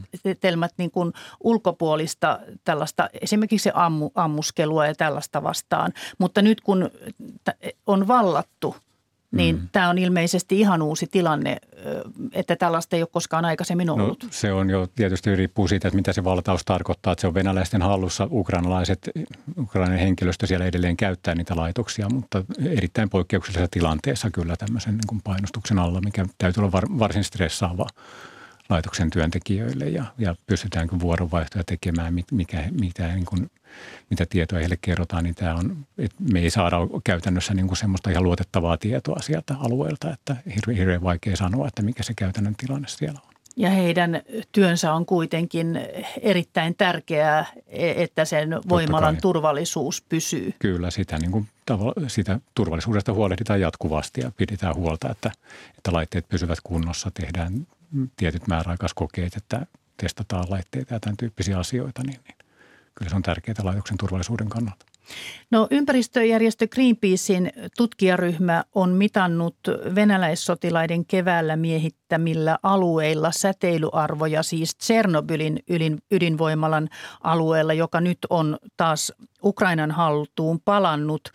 mm. niin kuin ulkopuolista tällaista, esimerkiksi ammu, ammuskelua ja tällaista vastaan. Mutta nyt kun on vallattu – niin mm. tämä on ilmeisesti ihan uusi tilanne, että tällaista ei ole koskaan aikaisemmin no, ollut. No, se on jo tietysti riippuu siitä, että mitä se valtaus tarkoittaa. Että se on venäläisten hallussa, ukrainalaiset, ukrainainen henkilöstö siellä edelleen käyttää niitä laitoksia, mutta erittäin poikkeuksellisessa tilanteessa kyllä tämmöisen niin kuin painostuksen alla, mikä täytyy olla var, varsin stressaava laitoksen työntekijöille ja, ja pystytäänkö vuoronvaihtoja tekemään, mikä, mitä, niin kuin, mitä tietoa heille kerrotaan, niin tämä on, että me ei saada käytännössä niin kuin semmoista ihan luotettavaa tietoa sieltä alueelta, että hirveän vaikea sanoa, että mikä se käytännön tilanne siellä on. Ja heidän työnsä on kuitenkin erittäin tärkeää, että sen voimalan turvallisuus pysyy. Kyllä, sitä, niin kuin, sitä turvallisuudesta huolehditaan jatkuvasti ja pidetään huolta, että, että laitteet pysyvät kunnossa, tehdään tietyt määräaikaiskokeet, että testataan laitteita ja tämän tyyppisiä asioita, niin, niin kyllä se on tärkeää laitoksen turvallisuuden kannalta. No ympäristöjärjestö Greenpeacein tutkijaryhmä on mitannut venäläissotilaiden keväällä miehittämillä alueilla säteilyarvoja, siis Tsernobylin ydinvoimalan alueella, joka nyt on taas Ukrainan haltuun palannut.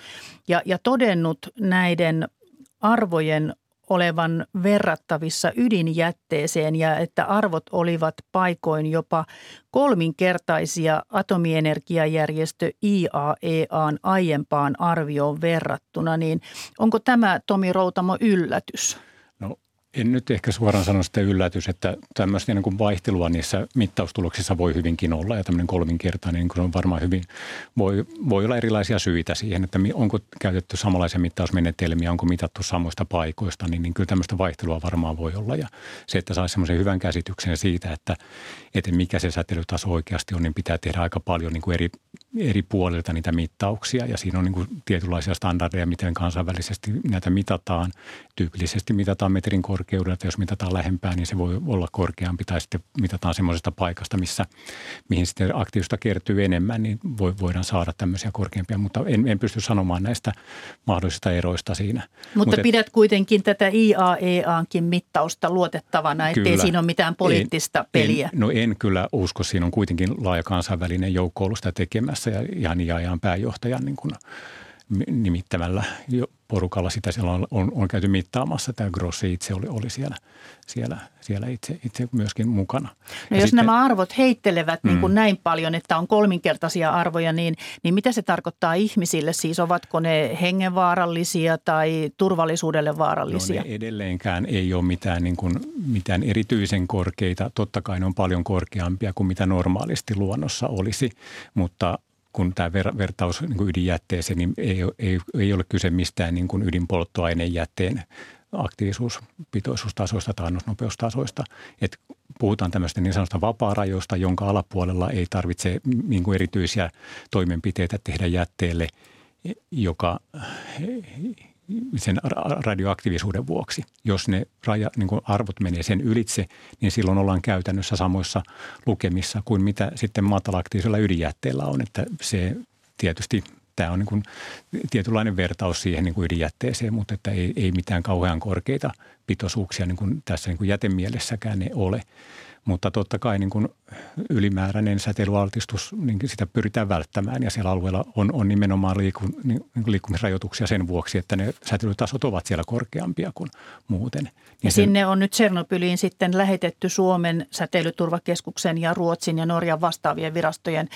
Ja, ja todennut näiden arvojen olevan verrattavissa ydinjätteeseen ja että arvot olivat paikoin jopa kolminkertaisia atomienergiajärjestö IAEAn aiempaan arvioon verrattuna, niin onko tämä Tomi Routamo yllätys? En nyt ehkä suoraan sano sitä yllätys, että tämmöistä niin kuin vaihtelua niissä mittaustuloksissa voi hyvinkin olla ja tämmöinen kolminkertainen niin on varmaan hyvin, voi, voi olla erilaisia syitä siihen, että onko käytetty samanlaisia mittausmenetelmiä, onko mitattu samoista paikoista, niin, niin kyllä tämmöistä vaihtelua varmaan voi olla. Ja se, että saisi semmoisen hyvän käsityksen siitä, että, että mikä se säteilytaso oikeasti on, niin pitää tehdä aika paljon niin kuin eri, eri puolilta niitä mittauksia ja siinä on niin kuin tietynlaisia standardeja, miten kansainvälisesti näitä mitataan. Tyypillisesti mitataan metrin korkeudelta, jos mitataan lähempää, niin se voi olla korkeampi tai sitten mitataan semmoisesta paikasta, missä, mihin sitten aktiivista kertyy enemmän, niin voi, voidaan saada tämmöisiä korkeampia, mutta en, en pysty sanomaan näistä mahdollisista eroista siinä. Mutta, mutta pidät kuitenkin tätä IAEAnkin mittausta luotettavana, ettei kyllä, siinä ole mitään poliittista en, peliä. En, no en kyllä usko, siinä on kuitenkin laaja kansainvälinen joukko ollut sitä tekemässä ja ihan IAEAn pääjohtajan niin kuin nimittämällä porukalla sitä siellä on, on, on käyty mittaamassa. Tämä Grossi itse oli, oli siellä, siellä, siellä itse, itse myöskin mukana. No ja jos sitten, nämä arvot heittelevät mm. niin kuin näin paljon, että on kolminkertaisia arvoja, niin, niin mitä se tarkoittaa ihmisille? Siis ovatko ne hengenvaarallisia tai turvallisuudelle vaarallisia? No edelleenkään ei ole mitään, niin kuin, mitään erityisen korkeita. Totta kai ne on paljon korkeampia kuin mitä normaalisti luonnossa olisi, mutta kun tämä ver, vertaus niin ydinjätteeseen, niin ei, ei, ei ole kyse mistään niin kuin ydinpolttoaineen jätteen aktiivisuuspitoisuustasoista tai annosnopeustasoista. Et puhutaan tämmöistä niin sanotusta vapaa-rajoista, jonka alapuolella ei tarvitse niin kuin erityisiä toimenpiteitä tehdä jätteelle, joka sen radioaktiivisuuden vuoksi. Jos ne raja, niin kuin arvot menee sen ylitse, niin silloin ollaan käytännössä samoissa lukemissa kuin mitä sitten matalaktiivisella ydinjätteellä on. Että se tietysti tämä on niin kuin tietynlainen vertaus siihen niin kuin ydinjätteeseen, mutta että ei, ei mitään kauhean korkeita pitoisuuksia niin kuin tässä niin kuin jätemielessäkään ne ole. Mutta totta kai niin kuin ylimääräinen säteilyaltistus, niin sitä pyritään välttämään ja siellä alueella on, on nimenomaan liiku, niin, niin liikkumisrajoituksia sen vuoksi, että ne säteilytasot ovat siellä korkeampia kuin muuten. Niin ja sen, sinne on nyt Tsernobyliin sitten lähetetty Suomen säteilyturvakeskuksen ja Ruotsin ja Norjan vastaavien virastojen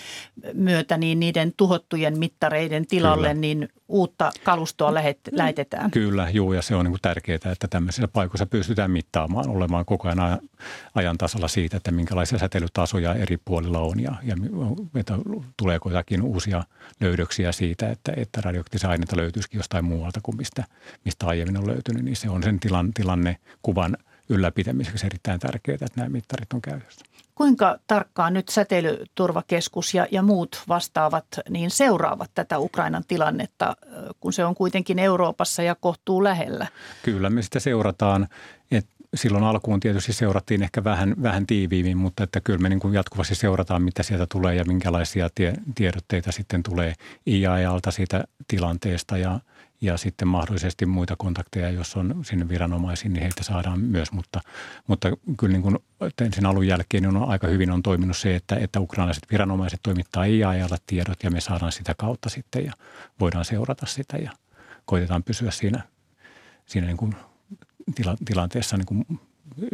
myötä niin niiden tuhottujen mittareiden tilalle kyllä. niin uutta kalustoa lähetetään. Kyllä, juu, ja se on niin kuin tärkeää, että tämmöisissä paikoissa pystytään mittaamaan, olemaan koko ajan ajan tasalla siitä, että minkälaisia säteilytasoja eri puolilla on ja, ja että tuleeko jotakin uusia löydöksiä siitä, että, että radioaktiivisia aineita löytyisikin jostain muualta kuin mistä, mistä aiemmin on löytynyt, niin se on sen tilan, tilannekuvan ylläpitämiseksi erittäin tärkeää, että nämä mittarit on käytössä. Kuinka tarkkaan nyt säteilyturvakeskus ja, ja muut vastaavat niin seuraavat tätä Ukrainan tilannetta, kun se on kuitenkin Euroopassa ja kohtuu lähellä? Kyllä me sitä seurataan. Et silloin alkuun tietysti seurattiin ehkä vähän, vähän tiiviimmin, mutta että kyllä me niin kuin jatkuvasti seurataan, mitä sieltä tulee ja minkälaisia tie, tiedotteita sitten tulee IAEalta siitä tilanteesta ja, ja sitten mahdollisesti muita kontakteja, jos on sinne viranomaisiin, niin heitä saadaan myös. Mutta, mutta kyllä niin kuin sen alun jälkeen on aika hyvin on toiminut se, että, että ukrainalaiset viranomaiset toimittaa IAEalle tiedot ja me saadaan sitä kautta sitten ja voidaan seurata sitä ja koitetaan pysyä siinä, siinä niin kuin tila, tilanteessa niin kuin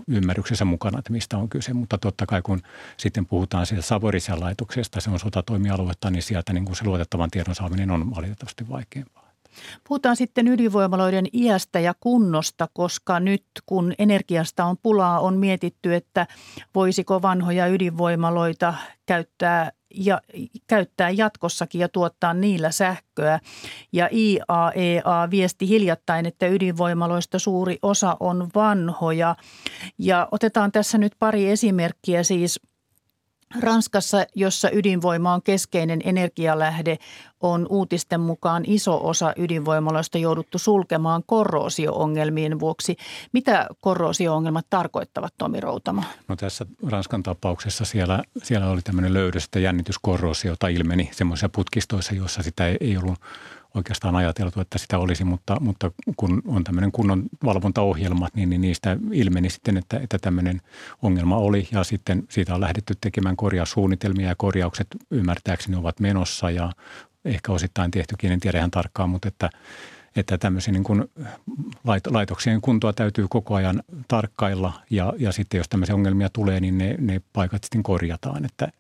ymmärryksessä mukana, että mistä on kyse. Mutta totta kai kun sitten puhutaan siitä Savorisian laitoksesta, se on sotatoimialuetta, niin sieltä niin kuin se luotettavan tiedon saaminen on valitettavasti vaikeampaa. Puhutaan sitten ydinvoimaloiden iästä ja kunnosta, koska nyt kun energiasta on pulaa, on mietitty, että voisiko vanhoja ydinvoimaloita käyttää ja käyttää jatkossakin ja tuottaa niillä sähköä. Ja IAEA viesti hiljattain, että ydinvoimaloista suuri osa on vanhoja. Ja otetaan tässä nyt pari esimerkkiä siis – Ranskassa, jossa ydinvoima on keskeinen energialähde, on uutisten mukaan iso osa ydinvoimaloista jouduttu sulkemaan korroosio-ongelmien vuoksi. Mitä korroosio-ongelmat tarkoittavat, Tomi Routama? No tässä Ranskan tapauksessa siellä, siellä oli tämmöinen löydös, että jännityskorroosiota ilmeni semmoisissa putkistoissa, joissa sitä ei ollut oikeastaan ajateltu, että sitä olisi, mutta, mutta kun on tämmöinen kunnon valvontaohjelma, niin, niin niistä ilmeni sitten, että, että tämmöinen ongelma oli. Ja sitten siitä on lähdetty tekemään korjaussuunnitelmia ja korjaukset ymmärtääkseni ovat menossa ja ehkä osittain tehtykin, en tiedä ihan tarkkaan, mutta että että tämmöisiä niin kuin laitoksien kuntoa täytyy koko ajan tarkkailla ja, ja sitten jos tämmöisiä ongelmia tulee, niin ne, ne paikat sitten korjataan. Että,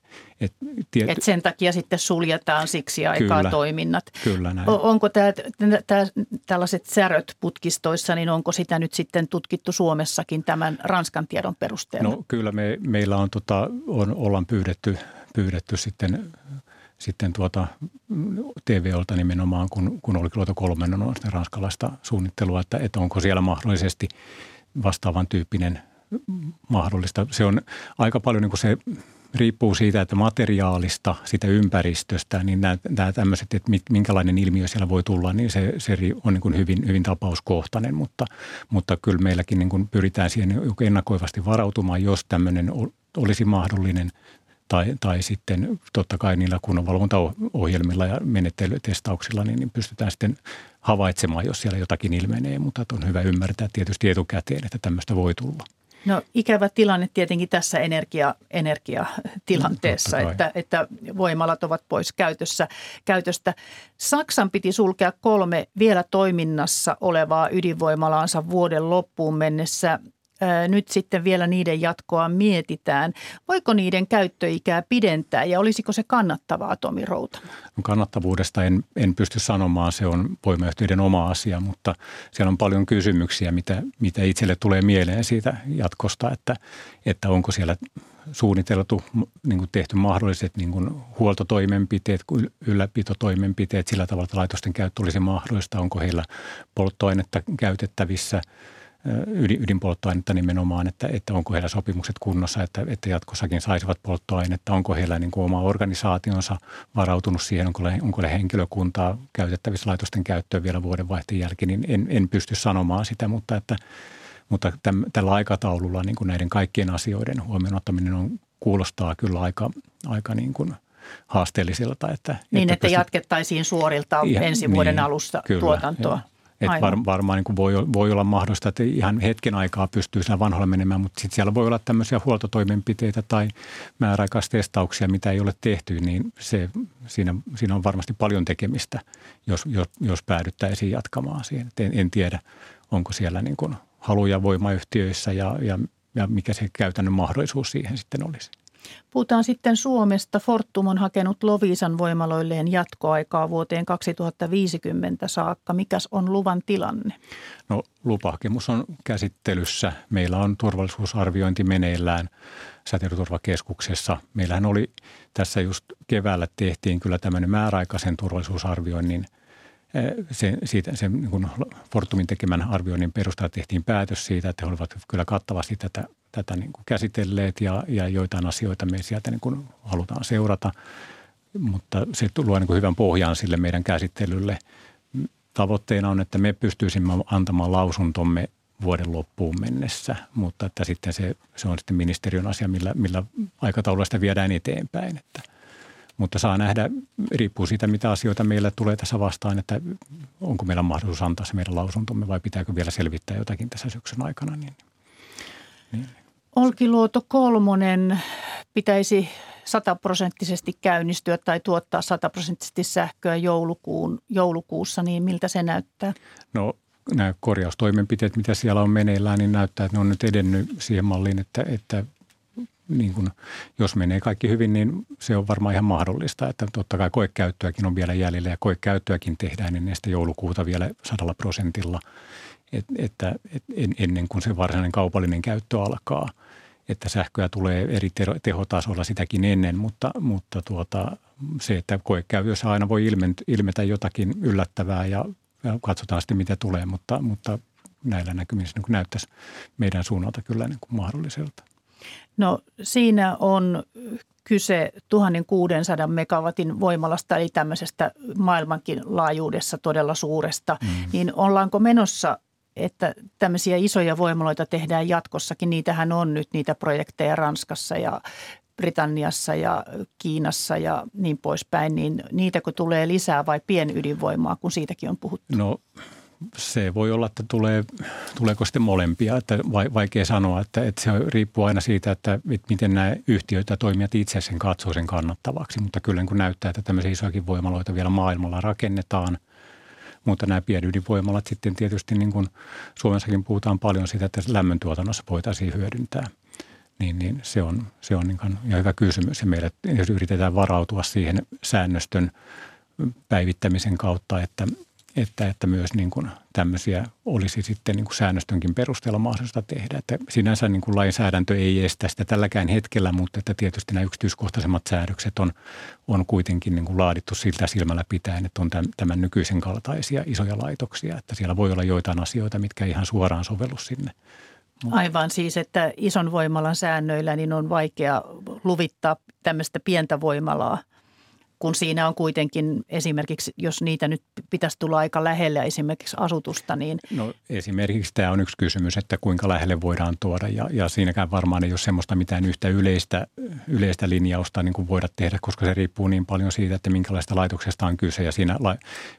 et, tiety... et sen takia sitten suljetaan siksi aikaa kyllä, toiminnat. Kyllä näin. Onko tämä, tämä, tällaiset säröt putkistoissa, niin onko sitä nyt sitten tutkittu Suomessakin tämän Ranskan tiedon perusteella? No kyllä me, meillä on, tota, on, ollaan pyydetty, pyydetty sitten sitten tuota TVOlta nimenomaan, kun, kun oli Kloto kolmen on ranskalaista suunnittelua, että, että onko siellä mahdollisesti vastaavan tyyppinen mahdollista. Se on aika paljon niin kuin se riippuu siitä, että materiaalista, sitä ympäristöstä, niin nämä, nämä tämmöiset, että minkälainen ilmiö siellä voi tulla, niin se, se on niin kuin hyvin, hyvin tapauskohtainen, mutta, mutta kyllä meilläkin niin kuin pyritään siihen ennakoivasti varautumaan, jos tämmöinen olisi mahdollinen – tai, tai sitten totta kai niillä kunnonvalvontaohjelmilla ja menettelytestauksilla niin, niin pystytään sitten havaitsemaan, jos siellä jotakin ilmenee, mutta on hyvä ymmärtää tietysti etukäteen, että tämmöistä voi tulla. No ikävä tilanne tietenkin tässä energia, energiatilanteessa, no, että, että voimalat ovat pois käytössä, käytöstä. Saksan piti sulkea kolme vielä toiminnassa olevaa ydinvoimalaansa vuoden loppuun mennessä nyt sitten vielä niiden jatkoa mietitään. Voiko niiden käyttöikää pidentää ja olisiko se kannattavaa, Tomi Routa? No kannattavuudesta en, en pysty sanomaan, se on voimayhtiöiden oma asia, mutta siellä on paljon kysymyksiä, mitä, mitä itselle tulee mieleen siitä jatkosta, että, että onko siellä suunniteltu, niin kuin tehty mahdolliset niin kuin huoltotoimenpiteet, ylläpitotoimenpiteet sillä tavalla, että laitosten käyttö olisi mahdollista, onko heillä polttoainetta käytettävissä – ydinpolttoainetta nimenomaan, että, että onko heillä sopimukset kunnossa, että, että jatkossakin saisivat polttoainetta, onko heillä niin kuin oma organisaationsa varautunut siihen, onko, onko heillä henkilökuntaa käytettävissä laitosten käyttöön vielä vuodenvaihteen jälkeen, niin en, en pysty sanomaan sitä, mutta, että, mutta täm, tällä aikataululla niin kuin näiden kaikkien asioiden huomioon ottaminen on, kuulostaa kyllä aika, aika niin kuin haasteellisilta. Että, niin, että, että pystyt... jatkettaisiin suorilta ihan, ensi vuoden niin, alusta kyllä, tuotantoa. Joo. Et var, varmaan niin voi, voi olla mahdollista, että ihan hetken aikaa pystyy siellä vanhalla menemään, mutta sitten siellä voi olla tämmöisiä huoltotoimenpiteitä tai määräaikaistestauksia, mitä ei ole tehty, niin se, siinä, siinä on varmasti paljon tekemistä, jos, jos, jos päädyttäisiin jatkamaan siihen. Et en, en tiedä, onko siellä niin kuin haluja voimayhtiöissä ja, ja, ja mikä se käytännön mahdollisuus siihen sitten olisi. Puhutaan sitten Suomesta. Fortum on hakenut Loviisan voimaloilleen jatkoaikaa vuoteen 2050 saakka. Mikäs on luvan tilanne? No lupahakemus on käsittelyssä. Meillä on turvallisuusarviointi meneillään säteilyturvakeskuksessa. Meillähän oli tässä just keväällä tehtiin kyllä tämmöinen määräaikaisen turvallisuusarvioinnin – se, siitä, se niin Fortumin tekemän arvioinnin perusteella tehtiin päätös siitä, että he olivat kyllä kattavasti tätä, tätä niin kuin käsitelleet ja, ja joitain asioita me sieltä niin kuin halutaan seurata. Mutta se luo niin kuin hyvän pohjan sille meidän käsittelylle. Tavoitteena on, että me pystyisimme antamaan lausuntomme vuoden loppuun mennessä, mutta että sitten se, se on sitten ministeriön asia, millä, millä aikataululla sitä viedään eteenpäin. Että – mutta saa nähdä, riippuu siitä, mitä asioita meillä tulee tässä vastaan, että onko meillä mahdollisuus antaa se meidän lausuntomme vai pitääkö vielä selvittää jotakin tässä syksyn aikana. Niin. Olkiluoto kolmonen pitäisi sataprosenttisesti käynnistyä tai tuottaa sataprosenttisesti sähköä joulukuun, joulukuussa, niin miltä se näyttää? No nämä korjaustoimenpiteet, mitä siellä on meneillään, niin näyttää, että ne on nyt edennyt siihen malliin, että, että niin kuin, jos menee kaikki hyvin, niin se on varmaan ihan mahdollista, että totta kai koekäyttöäkin on vielä jäljellä ja koekäyttöäkin tehdään ennen sitä joulukuuta vielä sadalla prosentilla, et, että et, ennen kuin se varsinainen kaupallinen käyttö alkaa. Että sähköä tulee eri tehotasolla sitäkin ennen, mutta, mutta tuota, se, että koekäytössä aina voi ilmetä jotakin yllättävää ja, ja katsotaan sitten mitä tulee, mutta, mutta näillä näkymissä niin näyttäisi meidän suunnalta kyllä niin kuin mahdolliselta. No siinä on kyse 1600 megawatin voimalasta, eli tämmöisestä maailmankin laajuudessa todella suuresta. Mm. Niin ollaanko menossa, että tämmöisiä isoja voimaloita tehdään jatkossakin? Niitähän on nyt niitä projekteja Ranskassa ja Britanniassa ja Kiinassa ja niin poispäin, niin niitäkö tulee lisää vai pienydinvoimaa, kun siitäkin on puhuttu? No se voi olla, että tulee, tuleeko sitten molempia, että vaikea sanoa, että, että se riippuu aina siitä, että, että miten nämä yhtiöt ja toimijat itse sen katsoo sen kannattavaksi, mutta kyllä kun näyttää, että tämmöisiä isoakin voimaloita vielä maailmalla rakennetaan, mutta nämä pienydinvoimalat sitten tietysti niin kuin Suomessakin puhutaan paljon siitä, että lämmöntuotannossa voitaisiin hyödyntää. Niin, niin se on, se on niin ihan hyvä kysymys ja meillä jos yritetään varautua siihen säännöstön päivittämisen kautta, että, että, että myös niin kuin tämmöisiä olisi sitten niin kuin säännöstönkin perusteella mahdollista tehdä. Että sinänsä niin kuin lainsäädäntö ei estä sitä tälläkään hetkellä, mutta että tietysti nämä yksityiskohtaisemmat säädökset on, on kuitenkin niin kuin laadittu siltä silmällä pitäen, että on tämän nykyisen kaltaisia isoja laitoksia. Että siellä voi olla joitain asioita, mitkä ihan suoraan sovellu sinne. Aivan siis, että ison voimalan säännöillä niin on vaikea luvittaa tämmöistä pientä voimalaa – kun siinä on kuitenkin esimerkiksi, jos niitä nyt pitäisi tulla aika lähelle esimerkiksi asutusta, niin... No esimerkiksi tämä on yksi kysymys, että kuinka lähelle voidaan tuoda ja, ja siinäkään varmaan ei ole semmoista mitään yhtä yleistä, yleistä linjausta niin kuin voida tehdä, koska se riippuu niin paljon siitä, että minkälaista laitoksesta on kyse ja siinä la,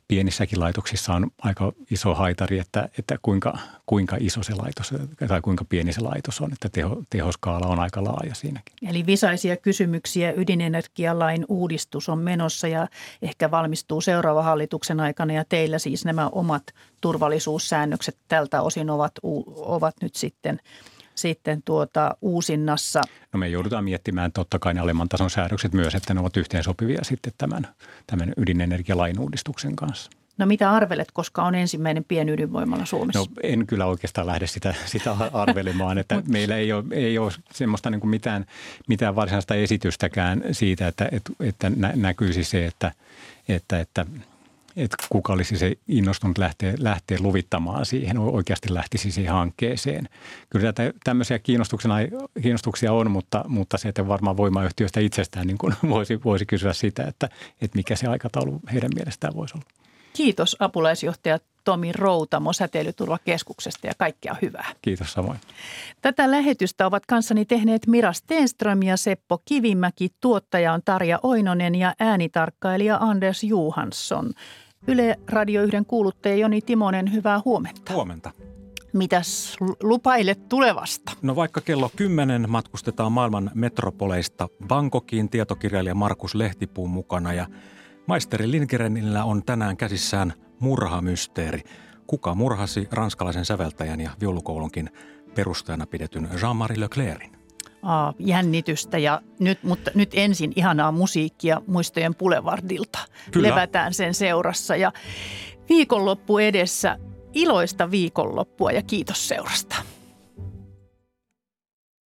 pienissäkin laitoksissa on aika iso haitari, että, että kuinka, kuinka iso se laitos tai kuinka pieni se laitos on, että teho, tehoskaala on aika laaja siinäkin. Eli visaisia kysymyksiä ydinenergialain uudistus on menossa ja ehkä valmistuu seuraava hallituksen aikana ja teillä siis nämä omat turvallisuussäännökset tältä osin ovat, ovat nyt sitten sitten tuota uusinnassa. No me joudutaan miettimään totta kai ne alemman tason säädökset myös, että ne ovat yhteensopivia sitten tämän, tämän ydinenergialain uudistuksen kanssa. No mitä arvelet, koska on ensimmäinen pienydinvoimala Suomessa? No en kyllä oikeastaan lähde sitä, sitä arvelemaan, että meillä ei ole, ei ole semmoista niin kuin mitään, mitään varsinaista esitystäkään siitä, että, että, että näkyisi se, että, että, että että kuka olisi se innostunut lähteä, lähteä luvittamaan siihen, oikeasti lähtisi siihen hankkeeseen. Kyllä tätä, tämmöisiä kiinnostuksia on, mutta, mutta se, että varmaan voimayhtiöistä itsestään niin kuin voisi, voisi kysyä sitä, että, että mikä se aikataulu heidän mielestään voisi olla. Kiitos apulaisjohtaja Tomi Routamo Säteilyturvakeskuksesta ja kaikkea hyvää. Kiitos samoin. Tätä lähetystä ovat kanssani tehneet Mira Stenström ja Seppo Kivimäki. Tuottaja on Tarja Oinonen ja äänitarkkailija Anders Johansson. Yle Radio 1 kuuluttaja Joni Timonen, hyvää huomenta. Huomenta. Mitäs lupailet tulevasta? No vaikka kello 10 matkustetaan maailman metropoleista Bangkokiin tietokirjailija Markus Lehtipuun mukana ja maisteri Lindgrenillä on tänään käsissään murhamysteeri. Kuka murhasi ranskalaisen säveltäjän ja viulukoulunkin perustajana pidetyn Jean-Marie Leclercin? Aa, jännitystä ja nyt, mutta nyt ensin ihanaa musiikkia muistojen Boulevardilta. Kyllä. Levätään sen seurassa ja viikonloppu edessä. Iloista viikonloppua ja kiitos seurasta.